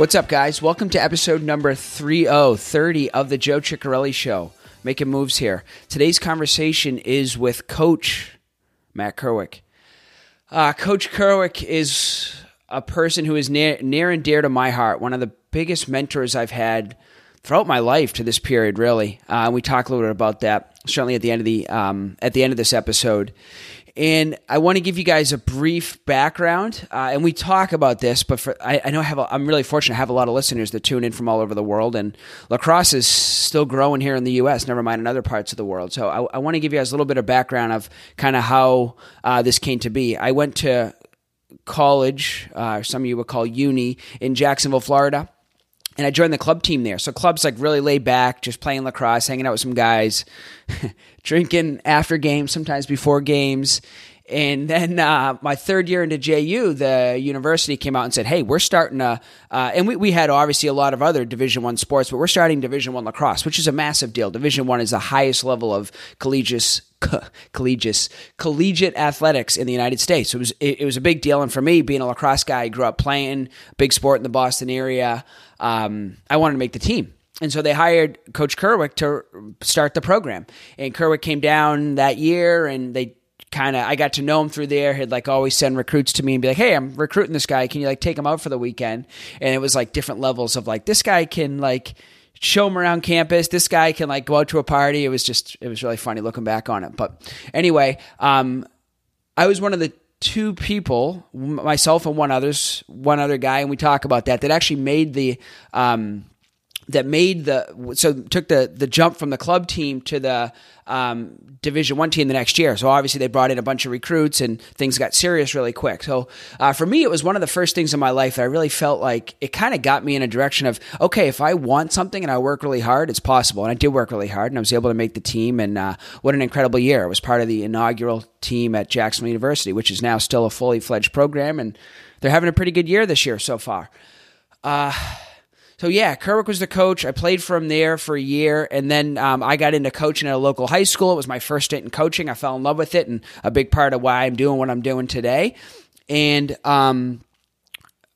What's up, guys? Welcome to episode number 3030 of the Joe Ciccarelli Show. Making moves here. Today's conversation is with Coach Matt Kerwick. Uh, Coach Kerwick is a person who is near, near and dear to my heart, one of the biggest mentors I've had throughout my life to this period, really. Uh, we talk a little bit about that certainly at the end of the um, at the end of this episode. And I want to give you guys a brief background, uh, and we talk about this. But for, I, I know I have a, I'm really fortunate. to have a lot of listeners that tune in from all over the world, and lacrosse is still growing here in the U.S. Never mind in other parts of the world. So I, I want to give you guys a little bit of background of kind of how uh, this came to be. I went to college, uh, some of you would call uni, in Jacksonville, Florida and I joined the club team there. So club's like really laid back, just playing lacrosse, hanging out with some guys, drinking after games, sometimes before games. And then uh, my third year into JU, the university came out and said, "Hey, we're starting a," uh, and we, we had obviously a lot of other Division One sports, but we're starting Division One lacrosse, which is a massive deal. Division One is the highest level of collegiate collegiate collegiate athletics in the United States. It was it, it, was a big deal, and for me, being a lacrosse guy, I grew up playing big sport in the Boston area. Um, I wanted to make the team. And so they hired Coach Kerwick to start the program. And Kerwick came down that year and they kind of I got to know him through there. He'd like always send recruits to me and be like, "Hey, I'm recruiting this guy. Can you like take him out for the weekend?" And it was like different levels of like this guy can like show him around campus. This guy can like go out to a party. It was just it was really funny looking back on it. But anyway, um, I was one of the two people, myself and one others, one other guy, and we talk about that that actually made the um, that made the so took the the jump from the club team to the um, Division One team the next year. So obviously they brought in a bunch of recruits and things got serious really quick. So uh, for me, it was one of the first things in my life that I really felt like it kind of got me in a direction of okay, if I want something and I work really hard, it's possible. And I did work really hard, and I was able to make the team. And uh, what an incredible year! I was part of the inaugural team at Jacksonville University, which is now still a fully fledged program, and they're having a pretty good year this year so far. Uh, so yeah, Kerwick was the coach. I played for him there for a year, and then um, I got into coaching at a local high school. It was my first stint in coaching. I fell in love with it, and a big part of why I'm doing what I'm doing today. And um,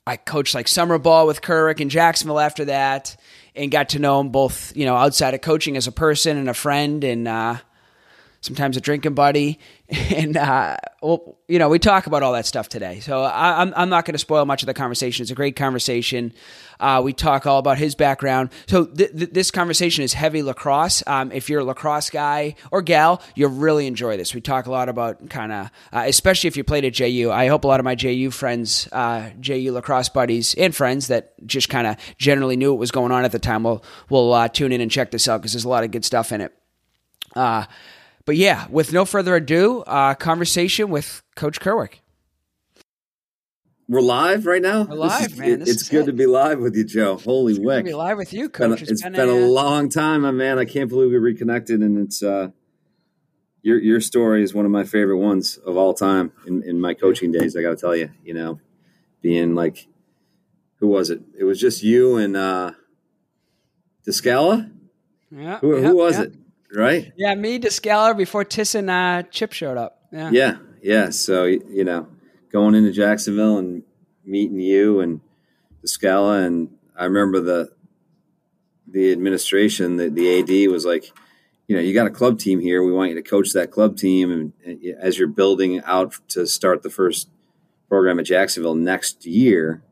I coached like summer ball with Kerwick in Jacksonville after that, and got to know him both, you know, outside of coaching as a person and a friend, and uh, sometimes a drinking buddy, and uh, well, you know, we talk about all that stuff today. So I, am I'm, I'm not going to spoil much of the conversation. It's a great conversation. Uh, we talk all about his background. So th- th- this conversation is heavy lacrosse. Um, if you're a lacrosse guy or gal, you'll really enjoy this. We talk a lot about kind of, uh, especially if you played at JU. I hope a lot of my JU friends, uh, JU lacrosse buddies and friends that just kind of generally knew what was going on at the time will will uh, tune in and check this out because there's a lot of good stuff in it. Uh, but yeah, with no further ado, uh, conversation with Coach Kerwick. We're live right now. We're live, is, man. This it's good it. to be live with you, Joe. Holy it's wick! To be live with you, Coach. It's been, been a, a, long time, my man. I can't believe we reconnected, and it's uh, your your story is one of my favorite ones of all time in, in my coaching days. I got to tell you, you know, being like, who was it? It was just you and uh, Descala. Yeah. Who, yeah, who was yeah. it? Right? Yeah, me, Descaler, before Tiss and uh, Chip showed up. Yeah. Yeah. Yeah. So, you know, going into Jacksonville and meeting you and Descala. And I remember the, the administration, the, the AD was like, you know, you got a club team here. We want you to coach that club team. And, and as you're building out to start the first program at Jacksonville next year,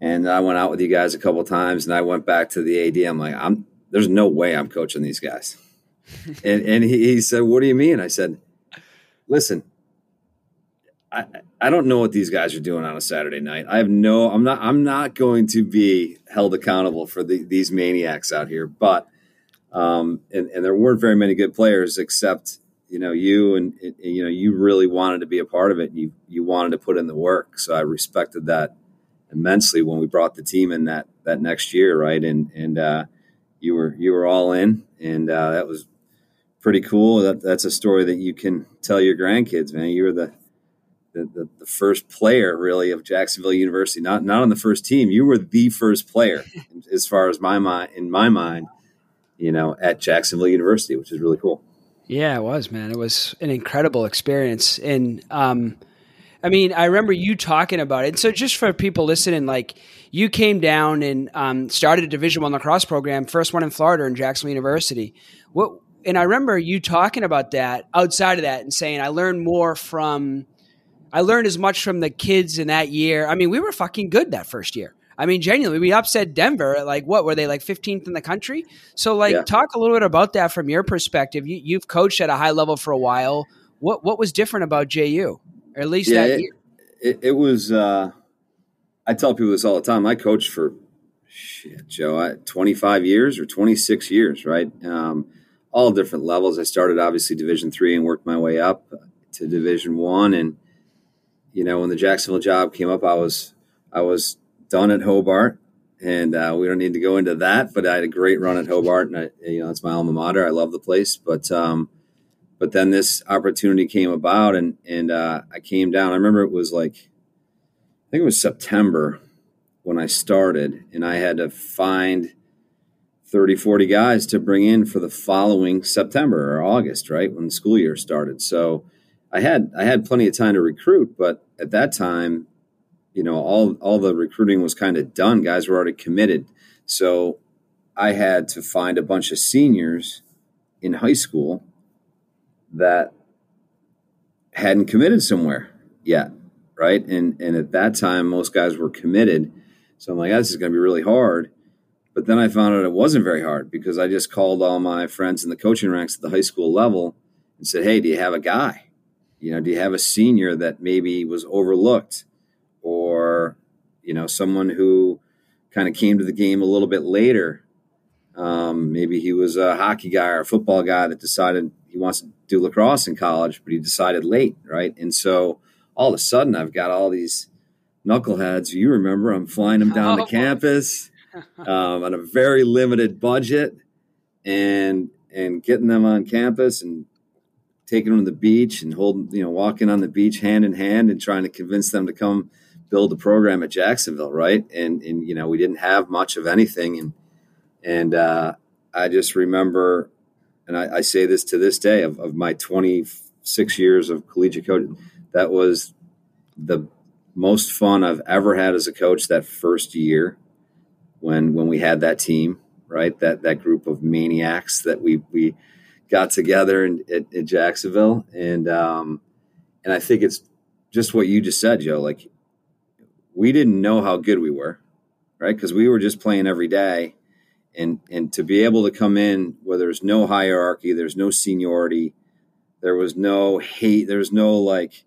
and I went out with you guys a couple times, and I went back to the AD. I'm like, I'm there's no way I'm coaching these guys. and and he, he, said, What do you mean? I said, Listen, I I don't know what these guys are doing on a Saturday night. I have no I'm not I'm not going to be held accountable for the, these maniacs out here. But um and, and there weren't very many good players except you know you and, and you know you really wanted to be a part of it. You you wanted to put in the work. So I respected that immensely when we brought the team in that that next year, right? And and uh you were you were all in, and uh, that was pretty cool. That, that's a story that you can tell your grandkids, man. You were the the, the, the first player really of Jacksonville University, not not on the first team. You were the first player, as far as my mind in my mind, you know, at Jacksonville University, which is really cool. Yeah, it was, man. It was an incredible experience, and um, I mean, I remember you talking about it. And so, just for people listening, like you came down and um, started a Division One lacrosse program, first one in Florida in Jacksonville University. What? And I remember you talking about that outside of that and saying, I learned more from, I learned as much from the kids in that year. I mean, we were fucking good that first year. I mean, genuinely, we upset Denver. Like, what were they like 15th in the country? So, like, yeah. talk a little bit about that from your perspective. You, you've coached at a high level for a while. What what was different about JU? Or at least yeah, that it, year. It, it was. Uh, I tell people this all the time. I coached for shit, Joe, I, 25 years or 26 years, right? Um, all different levels. I started obviously Division three and worked my way up to Division one. And you know, when the Jacksonville job came up, I was I was done at Hobart, and uh, we don't need to go into that. But I had a great run at Hobart, and I, you know, it's my alma mater. I love the place, but um, but then this opportunity came about and and uh, I came down. I remember it was like I think it was September when I started and I had to find 30 40 guys to bring in for the following September or August, right? When the school year started. So I had I had plenty of time to recruit, but at that time, you know, all all the recruiting was kind of done. Guys were already committed. So I had to find a bunch of seniors in high school that hadn't committed somewhere yet, right? And and at that time, most guys were committed. So I'm like, oh, this is going to be really hard. But then I found out it wasn't very hard because I just called all my friends in the coaching ranks at the high school level and said, hey, do you have a guy? You know, do you have a senior that maybe was overlooked or, you know, someone who kind of came to the game a little bit later? Um, maybe he was a hockey guy or a football guy that decided he wants to do lacrosse in college, but he decided late, right? And so all of a sudden, I've got all these knuckleheads. You remember, I'm flying them down oh, to campus um, on a very limited budget, and and getting them on campus and taking them to the beach and holding, you know, walking on the beach hand in hand and trying to convince them to come build a program at Jacksonville, right? And and you know, we didn't have much of anything, and and uh, I just remember and I, I say this to this day of, of my 26 years of collegiate coaching, that was the most fun I've ever had as a coach that first year when when we had that team, right? That that group of maniacs that we we got together in, at, at Jacksonville, and um, and I think it's just what you just said, Joe. Like we didn't know how good we were, right? Because we were just playing every day, and and to be able to come in where there's no hierarchy, there's no seniority, there was no hate, there's no like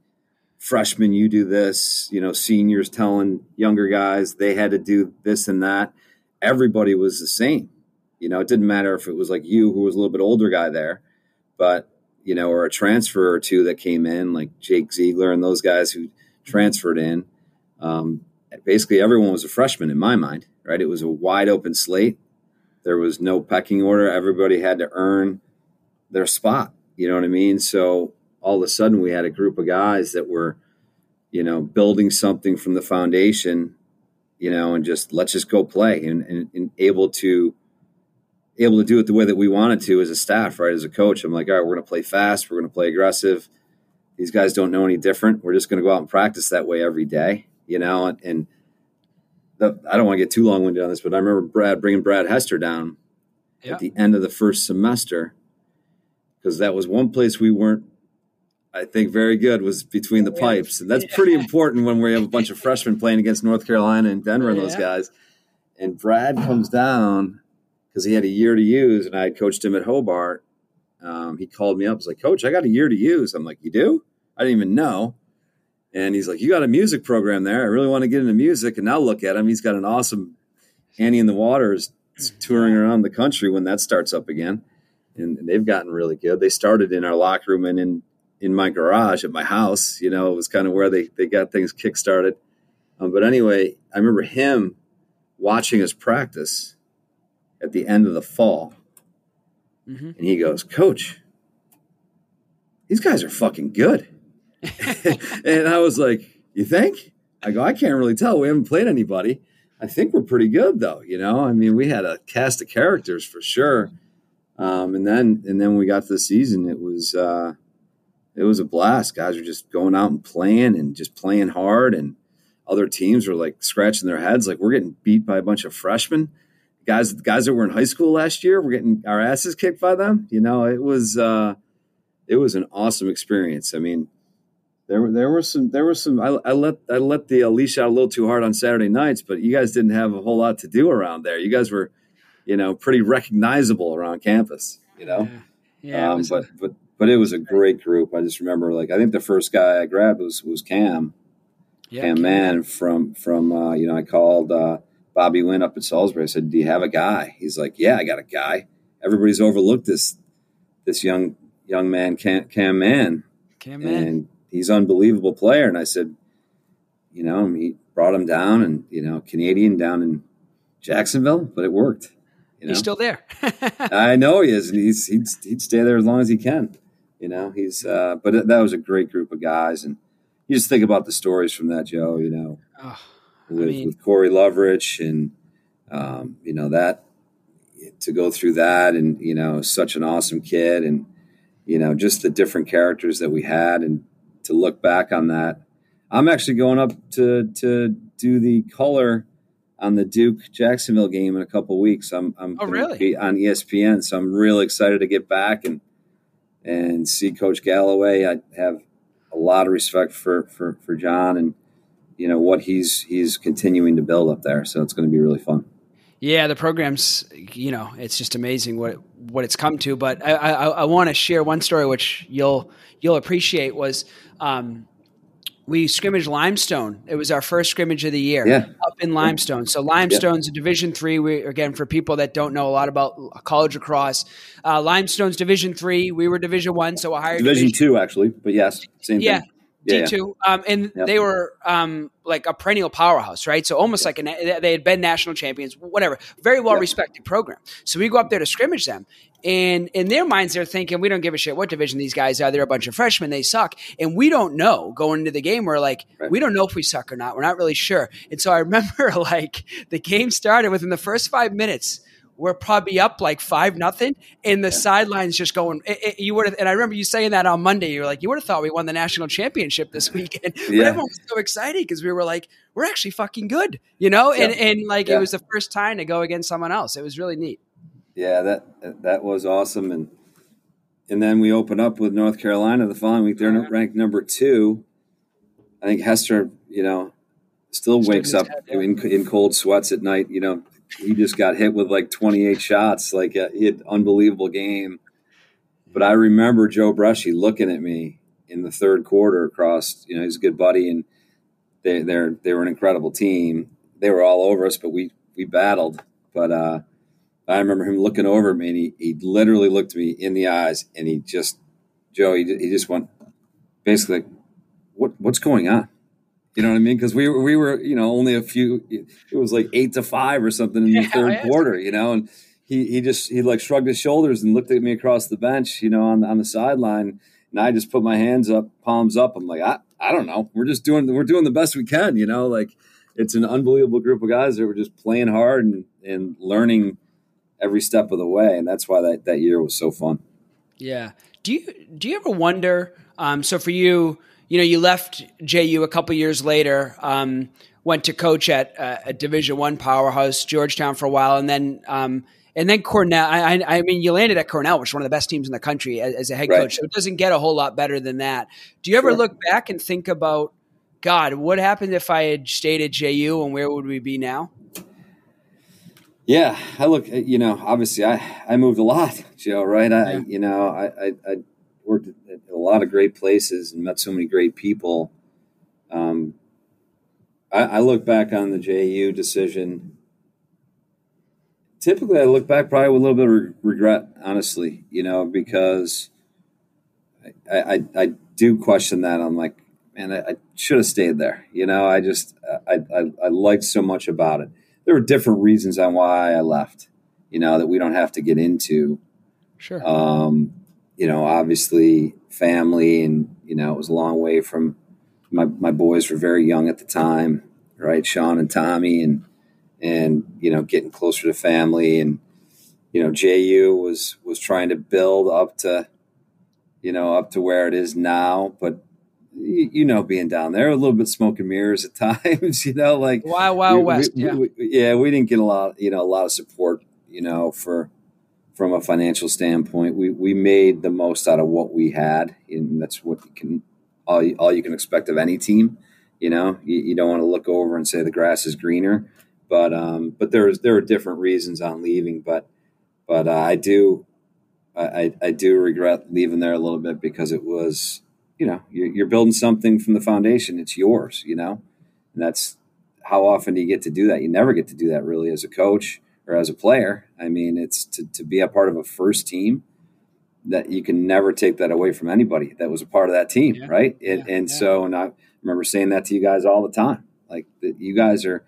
freshmen you do this, you know, seniors telling younger guys they had to do this and that. Everybody was the same. You know, it didn't matter if it was like you who was a little bit older guy there, but you know, or a transfer or two that came in, like Jake Ziegler and those guys who transferred in. Um, basically, everyone was a freshman in my mind, right? It was a wide open slate there was no pecking order. Everybody had to earn their spot. You know what I mean? So all of a sudden, we had a group of guys that were, you know, building something from the foundation, you know, and just let's just go play and, and, and able to able to do it the way that we wanted to as a staff, right? As a coach, I'm like, all right, we're going to play fast. We're going to play aggressive. These guys don't know any different. We're just going to go out and practice that way every day, you know, and, and the, I don't want to get too long winded on this, but I remember Brad bringing Brad Hester down yeah. at the end of the first semester because that was one place we weren't, I think, very good was between the pipes, and that's pretty important when we have a bunch of freshmen playing against North Carolina and Denver and those yeah. guys. And Brad comes down because he had a year to use, and I had coached him at Hobart. Um, he called me up. He's like, "Coach, I got a year to use." I'm like, "You do?" I didn't even know. And he's like, You got a music program there. I really want to get into music. And now look at him. He's got an awesome Annie in the Waters touring around the country when that starts up again. And, they've gotten really good. They started in our locker room and in, in my garage at my house. You know, it was kind of where they, they got things kickstarted. Um, but anyway, I remember him watching us practice at the end of the fall. Mm-hmm. And he goes, Coach, these guys are fucking good. And I was like, "You think?" I go, "I can't really tell. We haven't played anybody. I think we're pretty good, though. You know, I mean, we had a cast of characters for sure. Um, and then, and then we got to the season, it was, uh, it was a blast. Guys were just going out and playing and just playing hard, and other teams were like scratching their heads, like we're getting beat by a bunch of freshmen. Guys, guys that were in high school last year, we're getting our asses kicked by them. You know, it was uh, it was an awesome experience. I mean, there were there were some there were some I, I let I let the leash out a little too hard on Saturday nights, but you guys didn't have a whole lot to do around there. You guys were, you know, pretty recognizable around campus. You know, yeah, yeah um, but but but it was a great group. I just remember like I think the first guy I grabbed was was Cam, yeah, Cam, Cam Man from from uh, you know I called uh, Bobby Wynn up at Salisbury. I said, "Do you have a guy?" He's like, "Yeah, I got a guy." Everybody's overlooked this this young young man Cam, Cam Man, Cam Man, and he's an unbelievable player. And I said, you know, he brought him down, and you know, Canadian down in Jacksonville, but it worked. You know? He's still there. I know he is, and he's he'd, he'd stay there as long as he can. You know, he's uh, but that was a great group of guys, and you just think about the stories from that, Joe. You know, oh, with, mean, with Corey Lovrich, and um, you know that to go through that, and you know, such an awesome kid, and you know, just the different characters that we had, and to look back on that. I'm actually going up to to do the color on the Duke Jacksonville game in a couple weeks. I'm I'm oh, really? on ESPN, so I'm really excited to get back and and see Coach Galloway. I have a lot of respect for for for John and you know what he's he's continuing to build up there. So it's going to be really fun. Yeah, the program's you know it's just amazing what what it's come to. But I I, I want to share one story which you'll you'll appreciate was. Um, we scrimmaged Limestone. It was our first scrimmage of the year yeah. up in Limestone. So Limestone's yeah. a Division three. We again for people that don't know a lot about college lacrosse. Uh, Limestone's Division three. We were Division one, so a higher Division, division, two actually. But yes, same yeah. thing. D two, yeah, um, and yep. they were um, like a perennial powerhouse, right? So almost like a, they had been national champions, whatever. Very well respected program. So we go up there to scrimmage them, and in their minds, they're thinking, we don't give a shit what division these guys are. They're a bunch of freshmen. They suck. And we don't know going into the game. We're like, right. we don't know if we suck or not. We're not really sure. And so I remember like the game started within the first five minutes. We're probably up like five nothing, and the yeah. sidelines just going. It, it, you would have, and I remember you saying that on Monday. You were like, you would have thought we won the national championship this weekend. But yeah. everyone was so excited because we were like, we're actually fucking good, you know. And yeah. and like it was the first time to go against someone else. It was really neat yeah, that that was awesome, and and then we open up with North Carolina the following week. They're ranked number two. I think Hester, you know, still wakes up in, in cold sweats at night. You know, he just got hit with like 28 shots. Like uh, he had unbelievable game. But I remember Joe Breschi looking at me in the third quarter across. You know, he's a good buddy, and they they're they were an incredible team. They were all over us, but we we battled. But uh, I remember him looking over at me and he, he literally looked me in the eyes and he just, Joe, he, he just went basically, what, what's going on? You know what I mean? Because we were, we were, you know, only a few, it was like eight to five or something in the third quarter, you know, and he, he just, he like shrugged his shoulders and looked at me across the bench, you know, on, on the sideline. And I just put my hands up, palms up. I'm like, I, I don't know. We're just doing, we're doing the best we can, you know, like it's an unbelievable group of guys that were just playing hard and, and learning, every step of the way, and that's why that, that year was so fun. Yeah. Do you do you ever wonder? Um, so for you, you know, you left JU a couple years later, um, went to coach at uh, a Division One powerhouse, Georgetown, for a while, and then um, and then Cornell. I, I, mean, you landed at Cornell, which is one of the best teams in the country as, as a head right. coach. So it doesn't get a whole lot better than that. Do you ever sure. look back and think about, God, what happened if I had stayed at JU, and where would we be now? Yeah, I look. You know, obviously, I I moved a lot, Joe. Right? I yeah. you know I, I, I worked at a lot of great places and met so many great people. Um, I, I look back on the JU decision. Typically, I look back probably with a little bit of regret, honestly. You know, because I I, I do question that. I'm like, man, I, I should have stayed there. You know, I just I, I I liked so much about it there were different reasons on why I left, you know, that we don't have to get into. Sure. Um, you know, obviously family and, you know, it was a long way from my, my boys were very young at the time, right? Sean and Tommy and, and, you know, getting closer to family and, you know, JU was, was trying to build up to, you know, up to where it is now. But you, you know, being down there, a little bit smoke and mirrors at times. You know, like wow, wow, we, west. We, yeah. We, yeah, we didn't get a lot, you know, a lot of support. You know, for from a financial standpoint, we we made the most out of what we had, and that's what you can all you, all you can expect of any team. You know, you, you don't want to look over and say the grass is greener, but um, but there's there are different reasons on leaving, but but uh, I do I, I do regret leaving there a little bit because it was you know you're, you're building something from the foundation it's yours you know? And that's how often do you get to do that? You never get to do that really as a coach or as a player i mean it's to, to be a part of a first team that you can never take that away from anybody that was a part of that team Yeah. right? And, Yeah, and yeah. so and i remember saying that to you guys all the time like that you guys are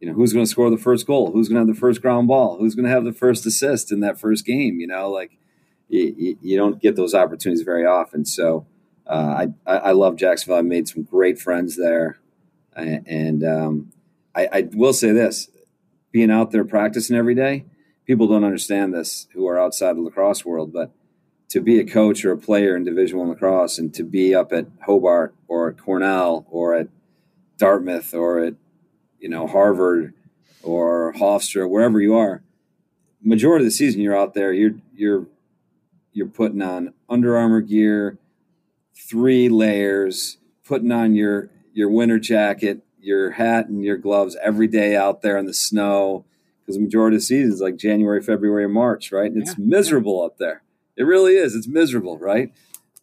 you know who's going to score the first goal? Who's going to have the first ground ball? Who's going to have the first assist in that first game? You know like you, you, don't get those opportunities very often. So uh, I, I love Jacksonville. I made some great friends there, and, and um, I, I will say this: being out there practicing every day, people don't understand this who are outside the lacrosse world, but to be a coach or a player in Division One lacrosse, and to be up at Hobart or at Cornell or at Dartmouth or at you know Harvard or Hofstra, wherever you are, majority of the season you're out there. You're you're you're putting on Under Armour gear three layers, putting on your your winter jacket, your hat, and your gloves every day out there in the snow because the majority of the season is like January, February, March, right? And it's Yeah. miserable up there. It really is. It's miserable, right?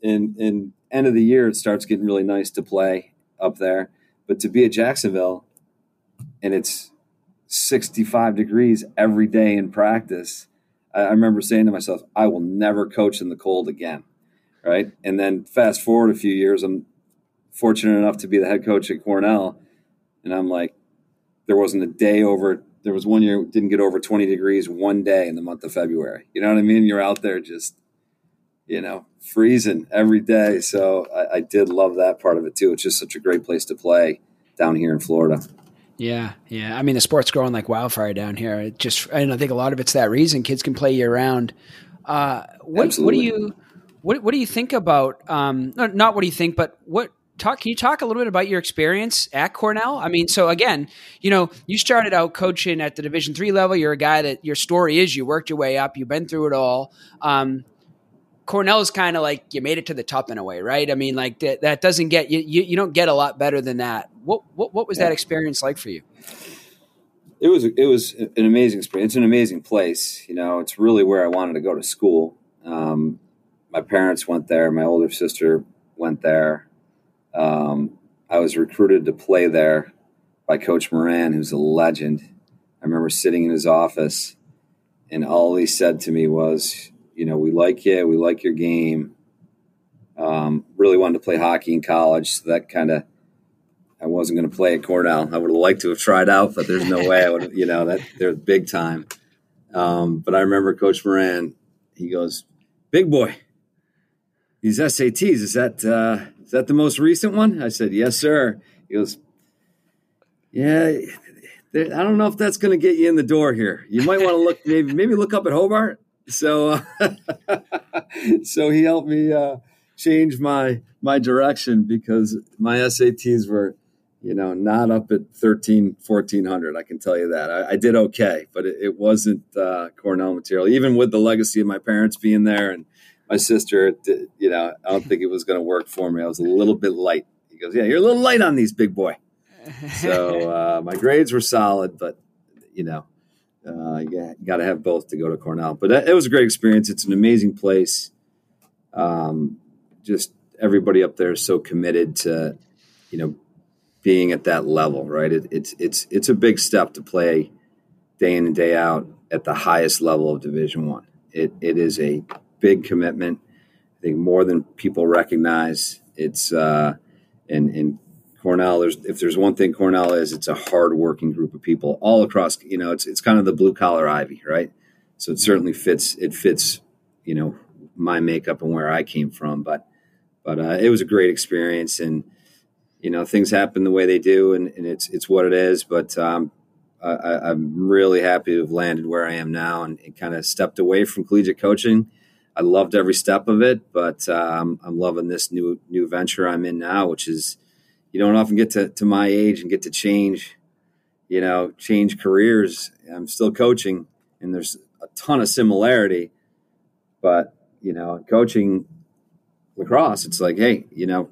And and end of the year, it starts getting really nice to play up there. But to be at Jacksonville, and it's 65 degrees every day in practice. I I remember saying to myself, I will never coach in the cold again right? And then fast forward a few years, I'm fortunate enough to be the head coach at Cornell, and I'm like, there wasn't a day over. There was one year didn't get over 20 degrees one day in the month of February. You know what I mean? You're out there just, you know, freezing every day. So I, I did love that part of it too. It's just such a great place to play down here in Florida. Yeah, yeah. I mean, the sport's growing like wildfire down here. It just, and I think a lot of it's that reason. Kids can play year round. Uh, what, what do you, what, what do you think about? Um, not what do you think, but what talk? Can you talk a little bit about your experience at Cornell? I mean, so again, you know, you started out coaching at the Division three level. You're a guy that your story is you worked your way up. You've been through it all. Um, Cornell is kind of like you made it to the top in a way, right? I mean, like that, that doesn't get you, you. You don't get a lot better than that. What what, what was that experience like for you? it was it was an amazing experience. It's an amazing place. You know, it's really where I wanted to go to school. Um, my parents went there. My older sister went there. Um, I was recruited to play there by Coach Moran, who's a legend. I remember sitting in his office, and all he said to me was, "You know, we like you. We like your game. Um, really wanted to play hockey in college, so that kind of." I wasn't going to play at Cornell. I would have liked to have tried out, but there's no way I would. You know that they're big time. Um, but I remember Coach Moran. He goes, "Big boy, these SATs is that uh, is that the most recent one?" I said, "Yes, sir." He goes, "Yeah, I don't know if that's going to get you in the door here. You might want to look maybe maybe look up at Hobart." So, uh, so he helped me uh, change my my direction because my SATs were you know, not up at 13, 1400. I can tell you that. I, I did okay, but it, it wasn't uh, Cornell material. Even with the legacy of my parents being there and my sister, did- you know, I don't think it was going to work for me. I was a little bit light. He goes, Yeah, you're a little light on these, big boy. So uh, my grades were solid, but, you know, uh, you got to have both to go to Cornell. But it was a great experience. It's an amazing place. Um, just everybody up there is so committed to, you know, being at that level, right? It, it's it's it's a big step to play day in and day out at the highest level of Division One. It it is a big commitment. I think more than people recognize. It's uh, and and Cornell. There's if there's one thing Cornell is, it's a hardworking group of people all across. You know, it's it's kind of the blue collar ivy, right? So it certainly fits. It fits. You know, my makeup and where I came from, but but uh, it was a great experience and you know things happen the way they do and, and it's it's what it is but um, I, i'm really happy to have landed where i am now and, and kind of stepped away from collegiate coaching I loved every step of it, but um, I'm loving this new new venture I'm in now, which is you don't often get to, to my age and get to change, you know, change careers. I'm still coaching, and there's a ton of similarity, but you know, coaching lacrosse, it's like, hey, you know,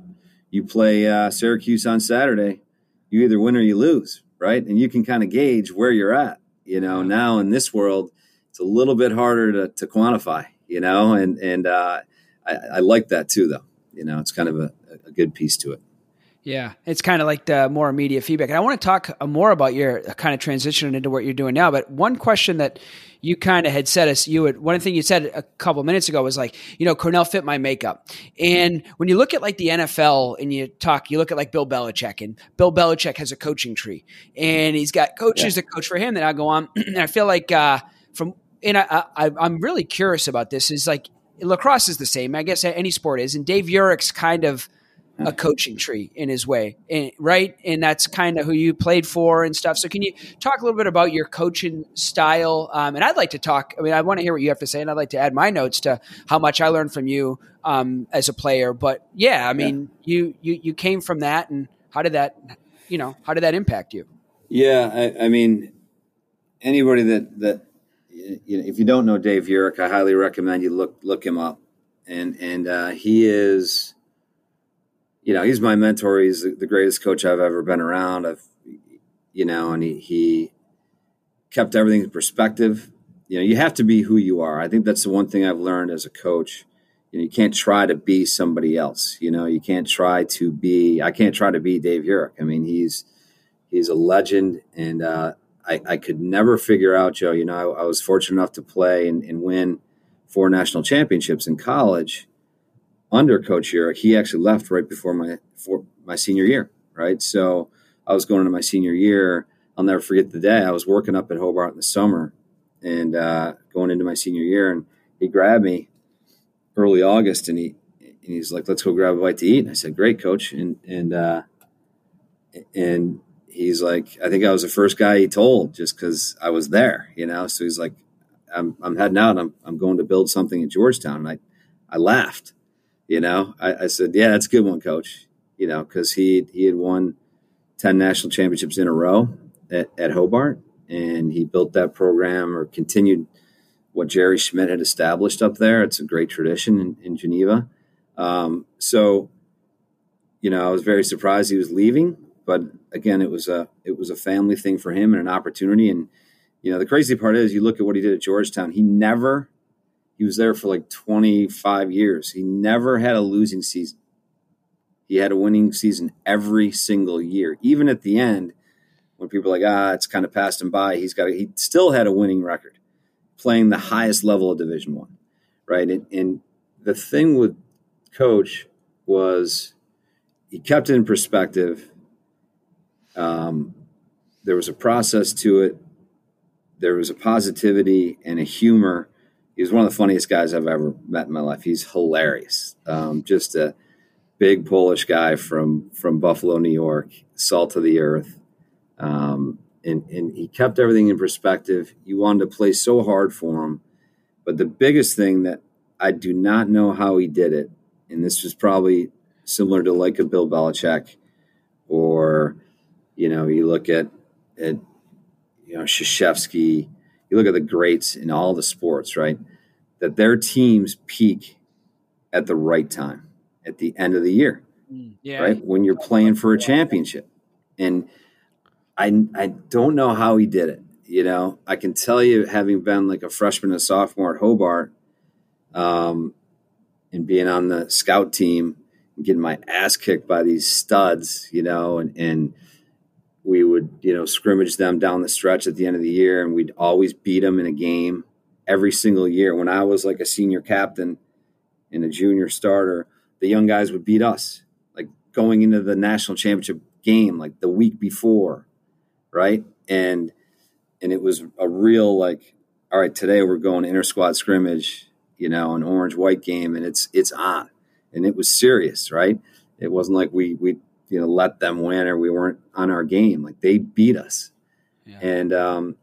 you play uh, Syracuse on Saturday, you either win or you lose, right? And you can kind of gauge where you're at. You know, now in this world, it's a little bit harder to, to quantify you know, and and uh, I, I, like that too, though. You know, it's kind of a, a good piece to it. Yeah, it's kind of like the more immediate feedback. And I want to talk uh, more about your uh, kind of transition into what you're doing now. But one question that you kind of had said us, you had one thing you said a couple minutes ago was like, you know, Cornell fit my makeup. And when you look at like the NFL and you talk, you look at like Bill Belichick, and Bill Belichick has a coaching tree, and he's got coaches yeah. that coach for him that I go on. and I feel like uh, from and I, I, I'm really curious about this. Is like lacrosse is the same. I guess any sport is, and Dave Urick's kind of a coaching tree in his way, and, right? And that's kind of who you played for and stuff. So, can you talk a little bit about your coaching style? Um, and I'd like to talk. I mean, I want to hear what you have to say, and I'd like to add my notes to how much I learned from you um, as a player. But yeah, I mean, yeah. you you you came from that, and how did that, you know, how did that impact you? Yeah, I, I mean, anybody that that if you don't know Dave Urick, I highly recommend you look look him up. And and uh, he is, you know, he's my mentor. He's the, greatest coach I've ever been around. I've, you know, and he, he kept everything in perspective. You know, you have to be who you are. I think that's the one thing I've learned as a coach. You know, you can't try to be somebody else. You know, you can't try to be. I can't try to be Dave Urick. I mean, he's he's a legend, and uh, I, I could never figure out, Joe. You know, I, I was fortunate enough to play and, and, win four national championships in college under Coach Urick. He actually left right before my for my senior year, right? So I was going into my senior year. I'll never forget the day. I was working up at Hobart in the summer and uh, going into my senior year, and he grabbed me early August, and he and he's like, "Let's go grab a bite to eat." And I said, "Great, coach." And and uh, and he's like, I think I was the first guy he told just because I was there, you know. So he's like, I'm, I'm heading out. I'm, I'm going to build something in Georgetown. And I, I laughed, you know. I, I said, Yeah, that's a good one, coach. You know, because he he had won ten national championships in a row at, at Hobart, and he built that program or continued what Jerry Schmidt had established up there. It's a great tradition in, in Geneva. Um, so, you know, I was very surprised he was leaving but again, it was a it was a family thing for him and an opportunity. And you know, the crazy part is, you look at what he did at Georgetown. He never he was there for like 25 years. He never had a losing season. He had a winning season every single year. Even at the end, when people are like, ah, it's kind of passed him by, he's got he still had a winning record, playing the highest level of Division One, right? And, and the thing with Coach was he kept it in perspective um, there was a process to it. There was a positivity and a humor. He was one of the funniest guys I've ever met in my life. He's hilarious. Um, just a big Polish guy from from Buffalo, New York, salt of the earth. Um, and, and he kept everything in perspective. You wanted to play so hard for him. But the biggest thing that I do not know how he did it, and this was probably similar to like a Bill Belichick or you know, you look at at you know Krzyzewski, you look at the greats in all the sports, right? That their teams peak at the right time, at the end of the year, mm, yeah. right? When you're playing for a championship, and I I don't know how he did it. You know, I can tell you, having been like a freshman and sophomore at Hobart, um, and being on the scout team, and getting my ass kicked by these studs, you know, and and we would you know scrimmage them down the stretch at the end of the year and we'd always beat them in a game every single year. When i was like a senior captain and a junior starter the young guys would beat us like going into the national championship game like the week before right? And and it was a real like all right today we're going inter squad scrimmage you know an orange white game and it's it's on and it was serious right? It wasn't like we we you know let them win or we weren't on our game. Like they beat us, yeah. and um,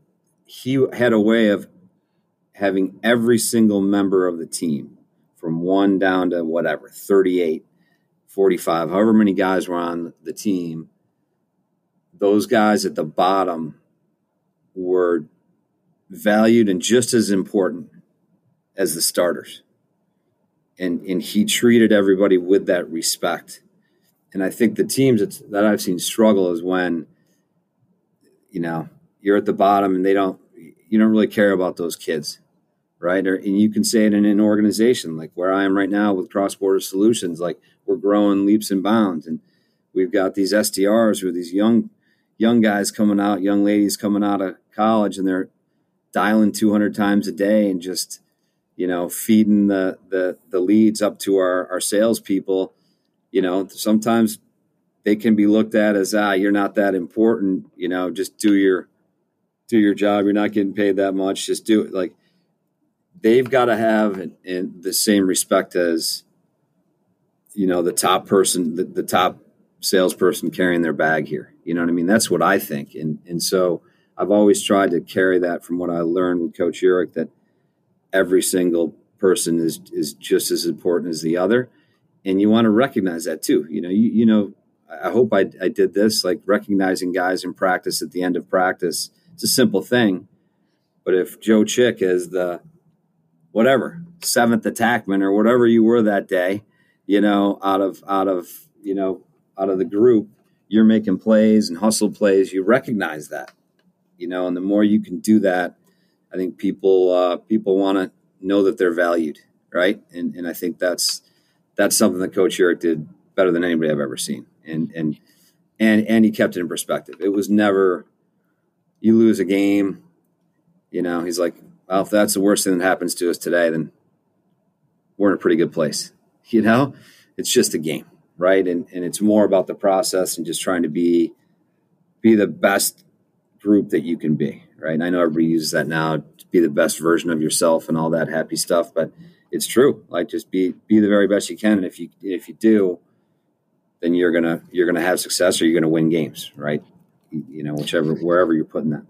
he had a way of having every single member of the team from one down to whatever, 38, 45, however many guys were on the team, those guys at the bottom were valued and just as important as the starters. And, and he treated everybody with that respect. And I think the teams that I've seen struggle is when, you know, you're at the bottom and they don't, you don't really care about those kids, right? Or, and you can say it in an organization like where I am right now with Cross Border Solutions, like we're growing leaps and bounds. And we've got these SDRs or these young, young guys coming out, young ladies coming out of college, and they're dialing 200 times a day and just you know feeding the the the leads up to our our salespeople. You know, sometimes they can be looked at as ah, you're not that important. You know, just do your do your job. You're not getting paid that much. Just do it. Like they've got to have in, in the same respect as you know the top person, the, the top salesperson carrying their bag here. You know what I mean? That's what I think. And and so I've always tried to carry that from what I learned with Coach Urick that every single person is is just as important as the other, and you want to recognize that too. You know, you you know, I hope I, I did this like recognizing guys in practice at the end of practice. It's a simple thing, but if Joe Chick is the whatever seventh attackman or whatever you were that day, you know, out of out of you know out of the group, you're making plays and hustle plays. You recognize that you know, and the more you can do that, I think people uh, people want to know that they're valued, right? And and I think that's that's something that Coach Urick did better than anybody I've ever seen, and and and and he kept it in perspective. It was never you lose a game, you know. He's like, well, if that's the worst thing that happens to us today, then we're in a pretty good place, you know. It's just a game, right? And and it's more about the process and just trying to be be the best group that you can be, right? And I know everybody uses that now to be the best version of yourself and all that happy stuff, but it's true. Like just be be the very best you can, and if you if you do, then you're gonna you're gonna have success or you're gonna win games, right? You know, whichever wherever you're putting that.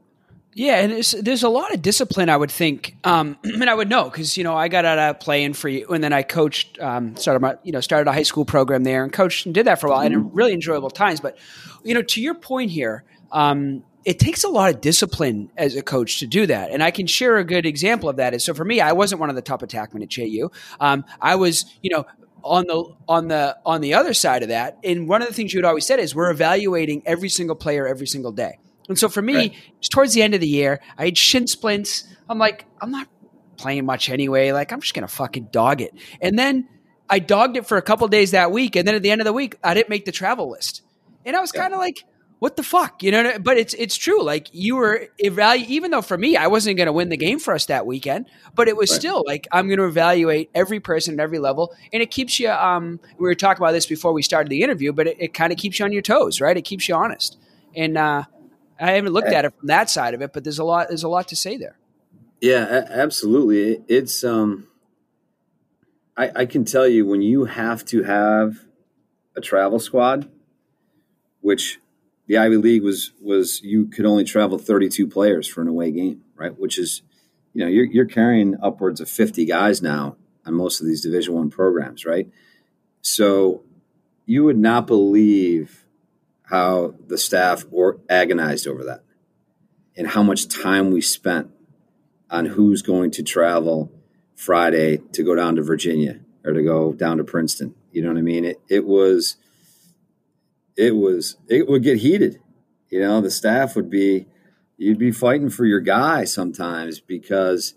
Yeah, and there's a lot of discipline, I would think, um, and I would know because you know I got out of playing for you, and then I coached, um, started my you know started a high school program there, and coached and did that for a while, mm-hmm. and really enjoyable times. But you know, to your point here, um, it takes a lot of discipline as a coach to do that. And I can share a good example of that. Is so for me, I wasn't one of the top attackmen at JU. Um, I was, you know, on the on the on the other side of that. And one of the things you had always said is we're evaluating every single player every single day. And so for me, right. towards the end of the year, I had shin splints. I'm like, I'm not playing much anyway. Like I'm just gonna fucking dog it. And then I dogged it for a couple days that week, and then at the end of the week, I didn't make the travel list. And I was kind of like, what the fuck, you know? But it's it's true. Like you were evaluate, even though for me I wasn't going to win the game for us that weekend, but it was right. still like I'm going to evaluate every person at every level, and it keeps you. Um, we were talking about this before we started the interview, but it, it kind of keeps you on your toes, right? It keeps you honest, and uh, I haven't looked at it from that side of it, but there's a lot there's a lot to say there. Yeah, absolutely. It's um, I, I can tell you when you have to have a travel squad, which the Ivy League was was you could only travel 32 players for an away game, right? Which is, you know, you're you're carrying upwards of 50 guys now on most of these Division One programs, right? So you would not believe how the staff or agonized over that and how much time we spent on who's going to travel Friday to go down to Virginia or to go down to Princeton. You know what I mean? It, it was it was it would get heated. You know, the staff would be you'd be fighting for your guy sometimes because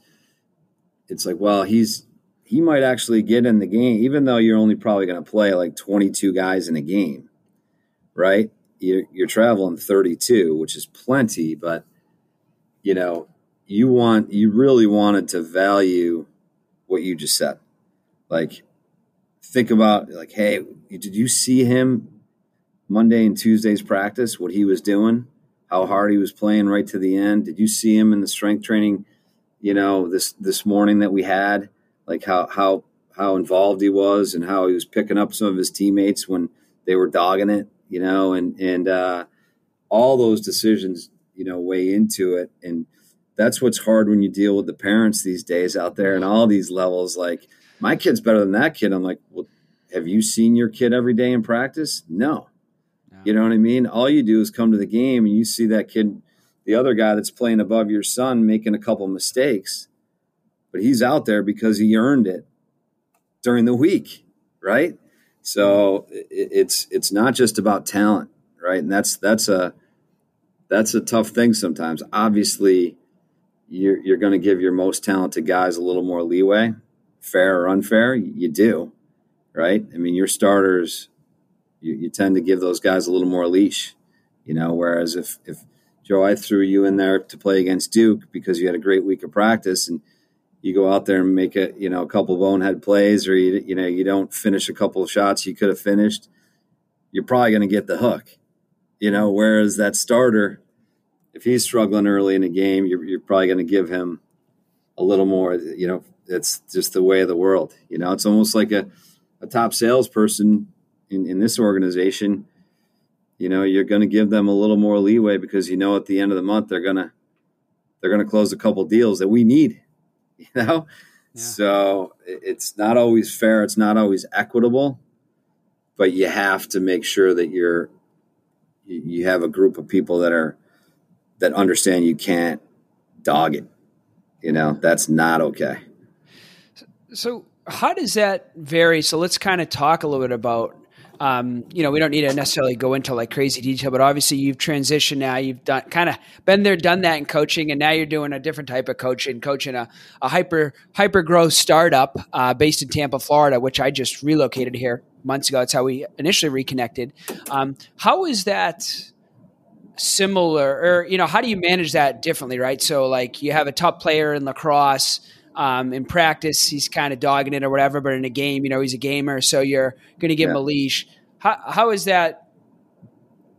it's like, well, he's he might actually get in the game, even though you're only probably going to play like 22 guys in a game, right? You're, you're traveling 32, which is plenty, but you know, you want you really wanted to value what you just said. Like, think about like, hey, did you see him Monday and Tuesday's practice, what he was doing, how hard he was playing right to the end. Did you see him in the strength training, you know, this this morning that we had? Like how how how involved he was and how he was picking up some of his teammates when they were dogging it, you know, and and uh, all those decisions, you know, weigh into it. And that's what's hard when you deal with the parents these days out there and all these levels. Like my kid's better than that kid. I'm like, well, have you seen your kid every day in practice? No. You know what I mean? All you do is come to the game and you see that kid, the other guy that's playing above your son, making a couple mistakes, but he's out there because he earned it during the week, right? So it's it's not just about talent, right? And that's that's a that's a tough thing sometimes. Obviously, you're you're going to give your most talented guys a little more leeway, fair or unfair. You do, right? I mean, your starters you, you tend to give those guys a little more leash, you know. Whereas if if Joe, I threw you in there to play against Duke because you had a great week of practice and you go out there and make a you know a couple bonehead plays or you you know you don't finish a couple of shots you could have finished, you're probably going to get the hook, you know. Whereas that starter, if he's struggling early in the game, you're, you're probably going to give him a little more. You know, it's just the way of the world. You know, it's almost like a a top salesperson in, in this organization, you know, you're going to give them a little more leeway because you know at the end of the month they're gonna they're gonna close a couple deals that we need. You know, yeah. so it's not always fair. It's not always equitable, but you have to make sure that you're you have a group of people that are that understand you can't dog it. You know, that's not okay. So, how does that vary? So, let's kind of talk a little bit about um, you know, we don't need to necessarily go into like crazy detail, but obviously you've transitioned now. You've done kind of been there, done that in coaching, and now you're doing a different type of coaching, coaching a, a hyper hyper growth startup uh, based in Tampa, Florida, which I just relocated here months ago. That's how we initially reconnected. Um, how is that? similar or you know how do you manage that differently right so like you have a top player in lacrosse um, in practice, he's kind of dogging it or whatever, but in a game, you know, he's a gamer, so you're going to give yeah. him a leash. How, how is that?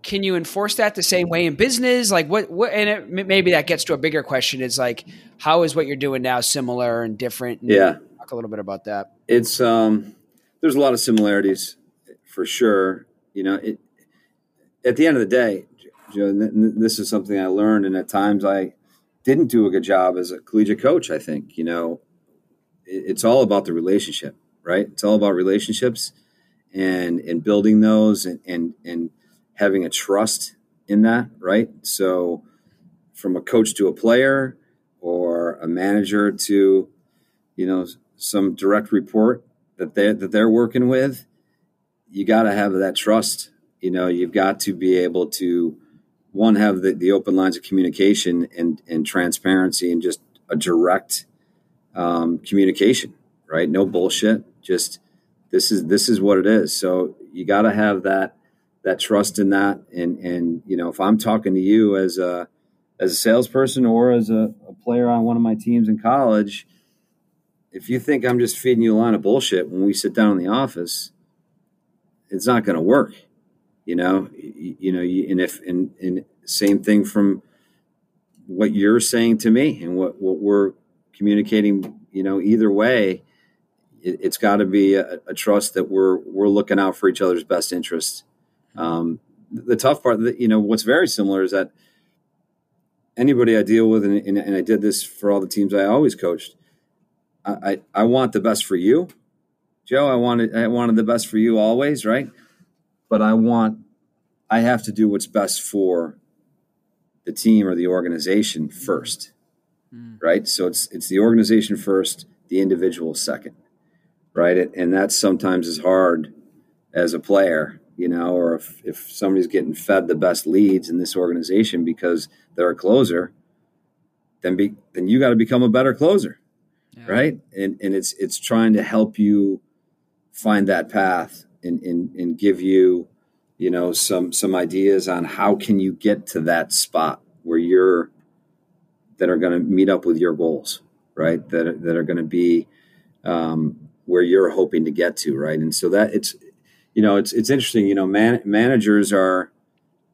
Can you enforce that the same way in business? Like what? What? And it, maybe that gets to a bigger question: is like, how is what you're doing now similar and different? And yeah, talk a little bit about that. It's um, there's a lot of similarities for sure. You know, it, at the end of the day, Joe, this is something I learned, and at times I didn't do a good job as a collegiate coach. I think you know, it's all about the relationship, right? It's all about relationships and and building those and and and having a trust in that, right? So, from a coach to a player or a manager to you know some direct report that they that they're working with, you got to have that trust. You know, you've got to be able to one have the, the open lines of communication and, and transparency and just a direct um, communication right? No bullshit. Just this is this is what it is. So you got to have that that trust in that. And and you know if i'm talking to you as a as a salesperson or as a, a player on one of my teams in college if you think i'm just feeding you a line of bullshit when we sit down in the office it's not going to work you know you, you know you, and if and, and same thing from what you're saying to me and what what we're communicating you know either way it, has got to be a, a, trust that we're we're looking out for each other's best interests. Um, the tough part that you know what's very similar is that anybody i deal with and, and, and i did this for all the teams i always coached I, I, I want the best for you. Joe i wanted i wanted the best for you always right but I want, I have to do what's best for the team or the organization first, mm. right? So it's it's the organization first, the individual second, right? And that sometimes is hard as a player, you know, or if, if somebody's getting fed the best leads in this organization because they're a closer, then be then you got to become a better closer, yeah. right? And and it's it's trying to help you find that path and, and, and give you, you know, some, some ideas on how can you get to that spot where you're, that are going to meet up with your goals, right? That, are, that are going to be um, where you're hoping to get to, right? And so that it's, you know, it's, it's interesting, you know, man, managers are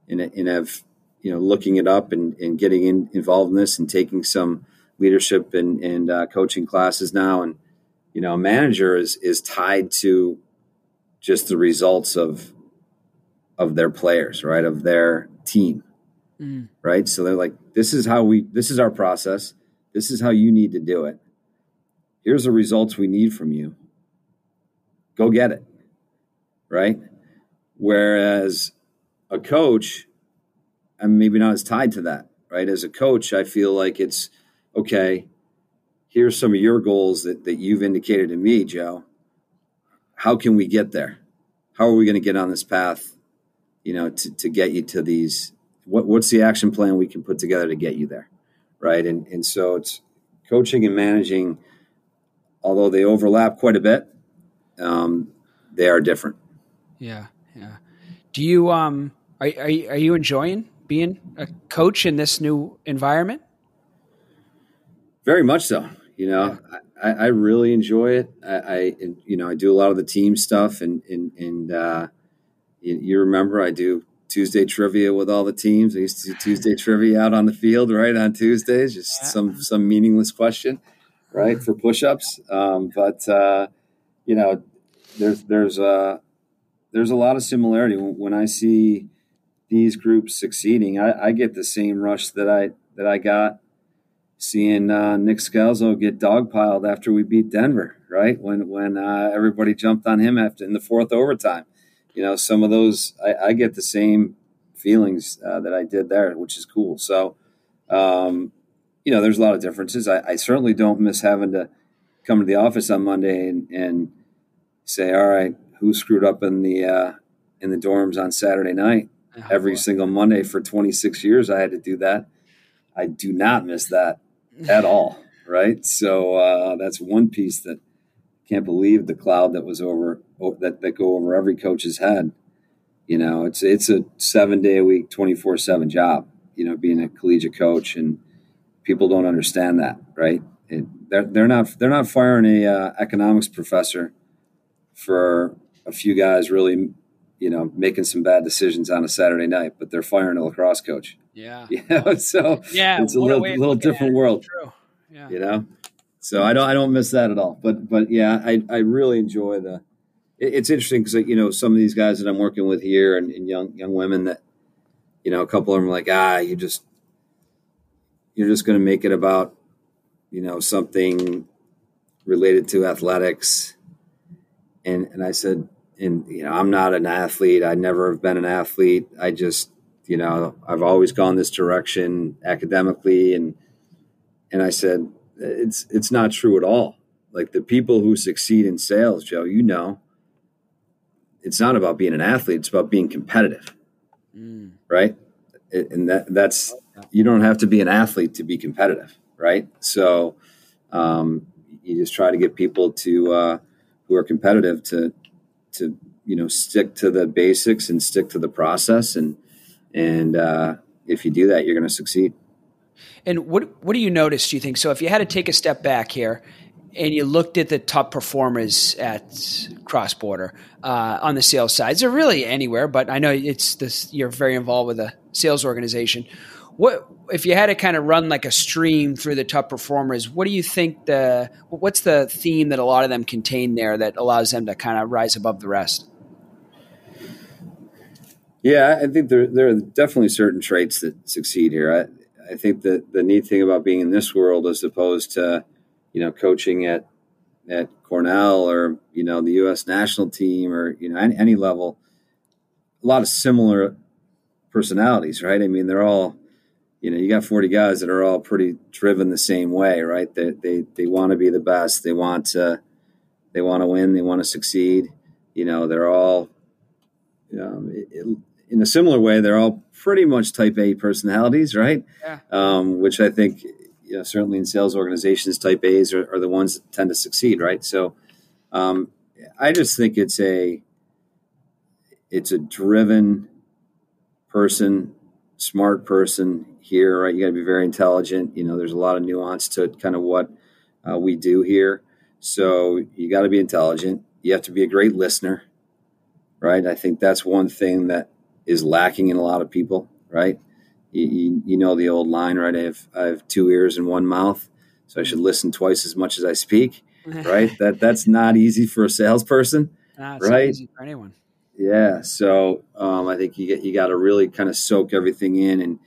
in, a, in have, you know, looking it up and, and getting in, involved in this and taking some leadership and, and uh, coaching classes now. And, you know, a manager is, is tied to just the results of of their players, right? Of their team. Mm. Right? So they're like this is how we this is our process. This is how you need to do it. Here's the results we need from you. go get it. Right. Whereas a coach, I'm maybe not as tied to that. Right. As a coach, I feel like it's okay. Here's some of your goals that, that you've indicated to me, Joe. How can we get there? How are we going to get on this path, you know, to, to get you to these? What, what's the action plan we can put together to get you there? Right. And, and so it's coaching and managing, although they overlap quite a bit, um, they are different. Yeah. Yeah. Do you, um, are, are, you, are you enjoying being a coach in this new environment? Very much so. You know, yeah. I, I, really enjoy it. I, I, you know, I do a lot of the team stuff, and and and uh, you, you, remember I do Tuesday trivia with all the teams. I used to do Tuesday trivia out on the field, right on Tuesdays, just yeah. some some meaningless question, right for push-ups. Um, but uh, you know, there's there's a there's a lot of similarity when I see these groups succeeding. I, I get the same rush that I that I got seeing uh, Nick Scalzo get dogpiled after we beat Denver, right? When when uh, everybody jumped on him after in the fourth overtime. You know, some of those I, I get the same feelings uh, that I did there, which is cool. So, um, you know, there's a lot of differences. I, I, certainly don't miss having to come to the office on Monday and, and say, "All right, who screwed up in the uh, in the dorms on Saturday night?" Oh, Every boy. single Monday for 26 years, I had to do that. I do not miss that at all, right? So uh, that's one piece that can't believe the cloud that was over that that go over every coach's head. You know, it's it's a seven day a week, twenty four seven job. You know, being a collegiate coach, and people don't understand that, right? It, they're they're not they're not firing a uh, economics professor for a few guys really, you know, making some bad decisions on a Saturday night, but they're firing a lacrosse coach. Yeah. You know, so yeah, it's a little, little different world. True. Yeah. You know, so I don't I don't miss that at all. But but yeah, I I really enjoy the. It, it's interesting because you know some of these guys that I'm working with here and, and young young women that, you know, a couple of them are like ah you just you're just going to make it about, you know, something related to athletics. And and I said, and you know, I'm not an athlete. I never have been an athlete. I just you know, I've always gone this direction academically, and and I said it's it's not true at all. Like the people who succeed in sales, Joe, you know, it's not about being an athlete; it's about being competitive, mm. right? and that that's you don't have to be an athlete to be competitive, right? So um, you just try to get people to uh, who are competitive to to you know stick to the basics and stick to the process and and uh, if you do that, you're going to succeed. And what what do you notice? Do you think so? If you had to take a step back here, and you looked at the top performers at cross border uh, on the sales side, or really anywhere, but I know it's this. You're very involved with a sales organization. What if you had to kind of run like a stream through the top performers? What do you think the what's the theme that a lot of them contain there that allows them to kind of rise above the rest? Yeah, I think there there are definitely certain traits that succeed here. I I think that the neat thing about being in this world, as opposed to you know coaching at at Cornell or you know the U.S. national team or you know any, any level, a lot of similar personalities, right? I mean, they're all you know you got 40 guys that are all pretty driven the same way, right? They they they want to be the best. They want to they want to win. They want to succeed. You know, they're all um, it, it, in a similar way, they're all pretty much type A personalities, right? Yeah. Um, which I think, you know, certainly in sales organizations, type A's are, are the ones that tend to succeed, right? So um, I just think it's a it's a driven person, smart person here, right? You got to be very intelligent. You know, there's a lot of nuance to kind of what uh, we do here. So you got to be intelligent. You have to be a great listener, right? I think that's one thing that is lacking in a lot of people, right? You, you, you, know the old line, right? I have, I have two ears and one mouth, so I should listen twice as much as I speak, right? that that's not easy for a salesperson, nah, right? easy for anyone. Yeah, so um, I think you get, you got to really kind of soak everything in and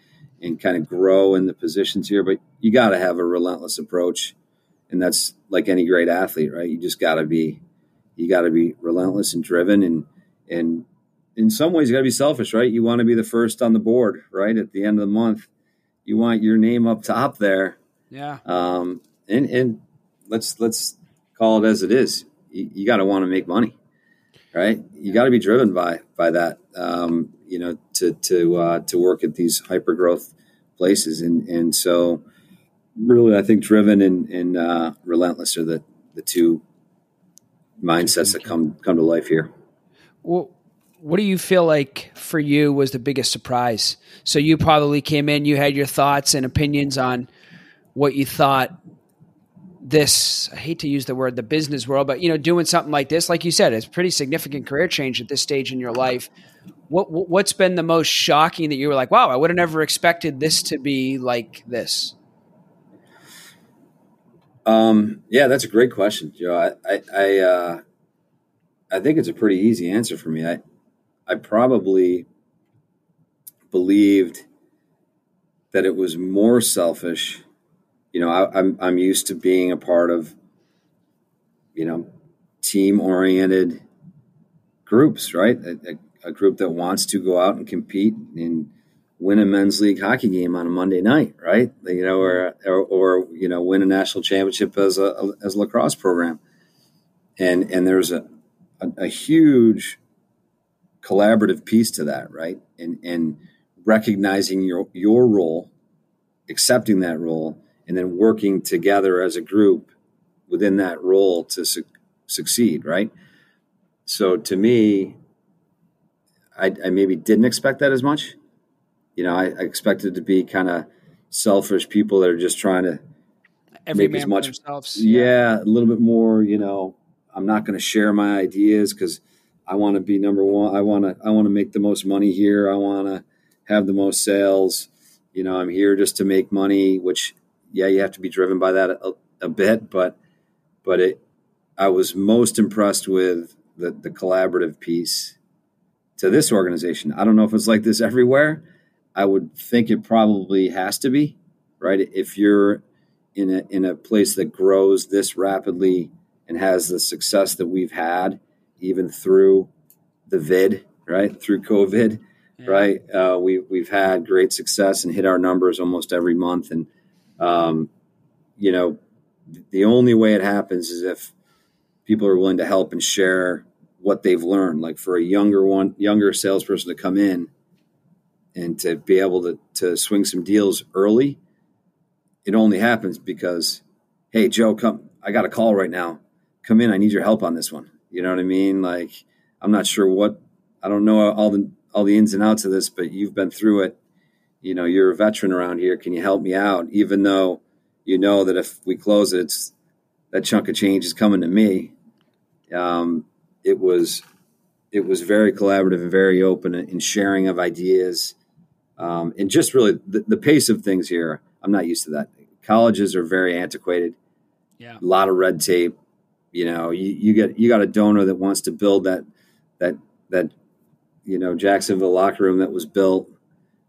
and kind of grow in the positions here, but you got to have a relentless approach, and that's like any great athlete, right? You just got to be you got to be relentless and driven and and in some ways you got to be selfish right? You want to be the first on the board right at the end of the month. You want your name up top there. Yeah. Um and and let's let's call it as it is. You, you got to want to make money right? You got to be driven by by that um you know to to uh to work at these hyper growth places. And and so really i think driven and and uh relentless are the the two mindsets that come come to life here. Well, what do you feel like for you was the biggest surprise? So you probably came in, you had your thoughts and opinions on what you thought this I hate to use the word the business world, but you know, doing something like this, like you said, it's pretty significant career change at this stage in your life. What what's been the most shocking that you were like, wow, I would have never expected this to be like this? Um, yeah, that's a great question, Joe. I, I, I, uh, I think it's a pretty easy answer for me. I, I probably believed that it was more selfish. You know, I, I'm I'm used to being a part of, you know, team oriented groups, right? A, a, a, group that wants to go out and compete and win a men's league hockey game on a Monday night, right? You know, or or, or you know, win a national championship as a as a lacrosse program. And and there's a, a, a huge collaborative piece to that, right? And and recognizing your your role, accepting that role, and then working together as a group within that role to su- succeed, right? So to me, I, I, maybe didn't expect that as much. You know, I, I expected to be kind of selfish people that are just trying to Every make as much. Yeah. yeah, a little bit more. You know, I'm not going to share my ideas because I want to be number one. I want to I want to make the most money here. I want to have the most sales. You know, I'm here just to make money. Which, yeah, you have to be driven by that a, a bit, but but it. I was most impressed with the the collaborative piece to this organization. I don't know if it's like this everywhere. I would think it probably has to be right. If you're in a in a place that grows this rapidly and has the success that we've had even through the vid, right? Through COVID, yeah. right? Uh, we we've had great success and hit our numbers almost every month, and um, you know, the only way it happens is if people are willing to help and share what they've learned. Like for a younger one, younger salesperson to come in and to be able to to swing some deals early, it only happens because, hey, Joe, come. I got a call right now. Come in. I need your help on this one you know what I mean? Like, I'm not sure what I don't know all the all the ins and outs of this, but you've been through it. You know, you're a veteran around here. Can you help me out? Even though you know that if we close it, it's that chunk of change is coming to me. Um, it was it was very collaborative and very open in sharing of ideas, um, and just really the, the pace of things here. I'm not used to that. Colleges are very antiquated. Yeah, a lot of red tape you know, you, you get you got a donor that wants to build that that that you know Jacksonville locker room that was built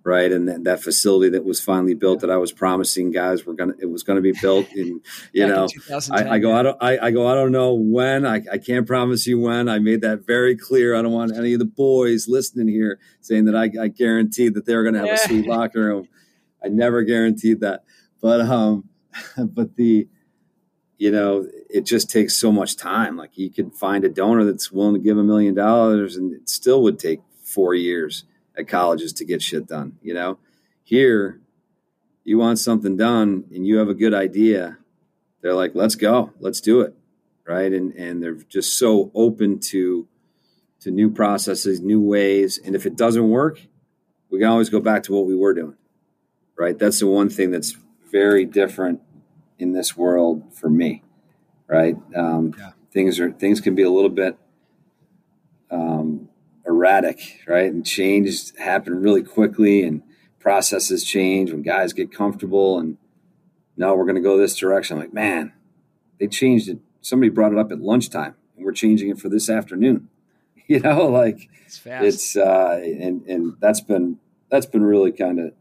right? And that, that facility that was finally built that I was promising guys were gonna it was gonna be built in you know I, I, go I don't I, I, go I don't know when I, I can't promise you when. I made that very clear. I don't want any of the boys listening here saying that I, I guaranteed that they're gonna have a sweet locker. Room I never guaranteed that. But um but the you know, it just takes so much time. Like you could find a donor that's willing to give a million dollars and it still would take four years at colleges to get shit done. You know, here you want something done and you have a good idea. They're like, let's go, let's do it. Right. And, and they're just so open to, to new processes, new ways. And if it doesn't work, we can always go back to what we were doing. Right. That's the one thing that's very different in this world for me, right? Um, yeah. Things are things can be a little bit um, erratic, right? And change happen really quickly, and processes change when guys get comfortable. And now we're going to go this direction. I'm like, man, they changed it. Somebody brought it up at lunchtime, and we're changing it for this afternoon. You know, like it's, it's uh, and and that's been that's been really kind of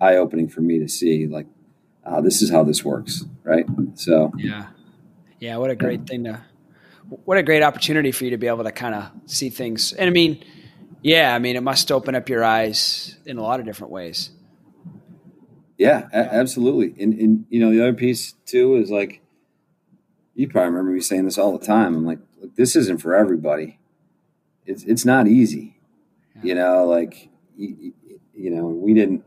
eye opening for me to see. Like, uh, this is how this works, right? So yeah, yeah. What a great thing to what a great opportunity for you to be able to kind of see things. And I mean, yeah, I mean, it must open up your eyes in a lot of different ways. Yeah, a- absolutely. And, and, you know, the other piece too is like, you probably remember me saying this all the time. I'm like, look, this isn't for everybody. It's, it's not easy, yeah. you know, like, you, you know, we didn't,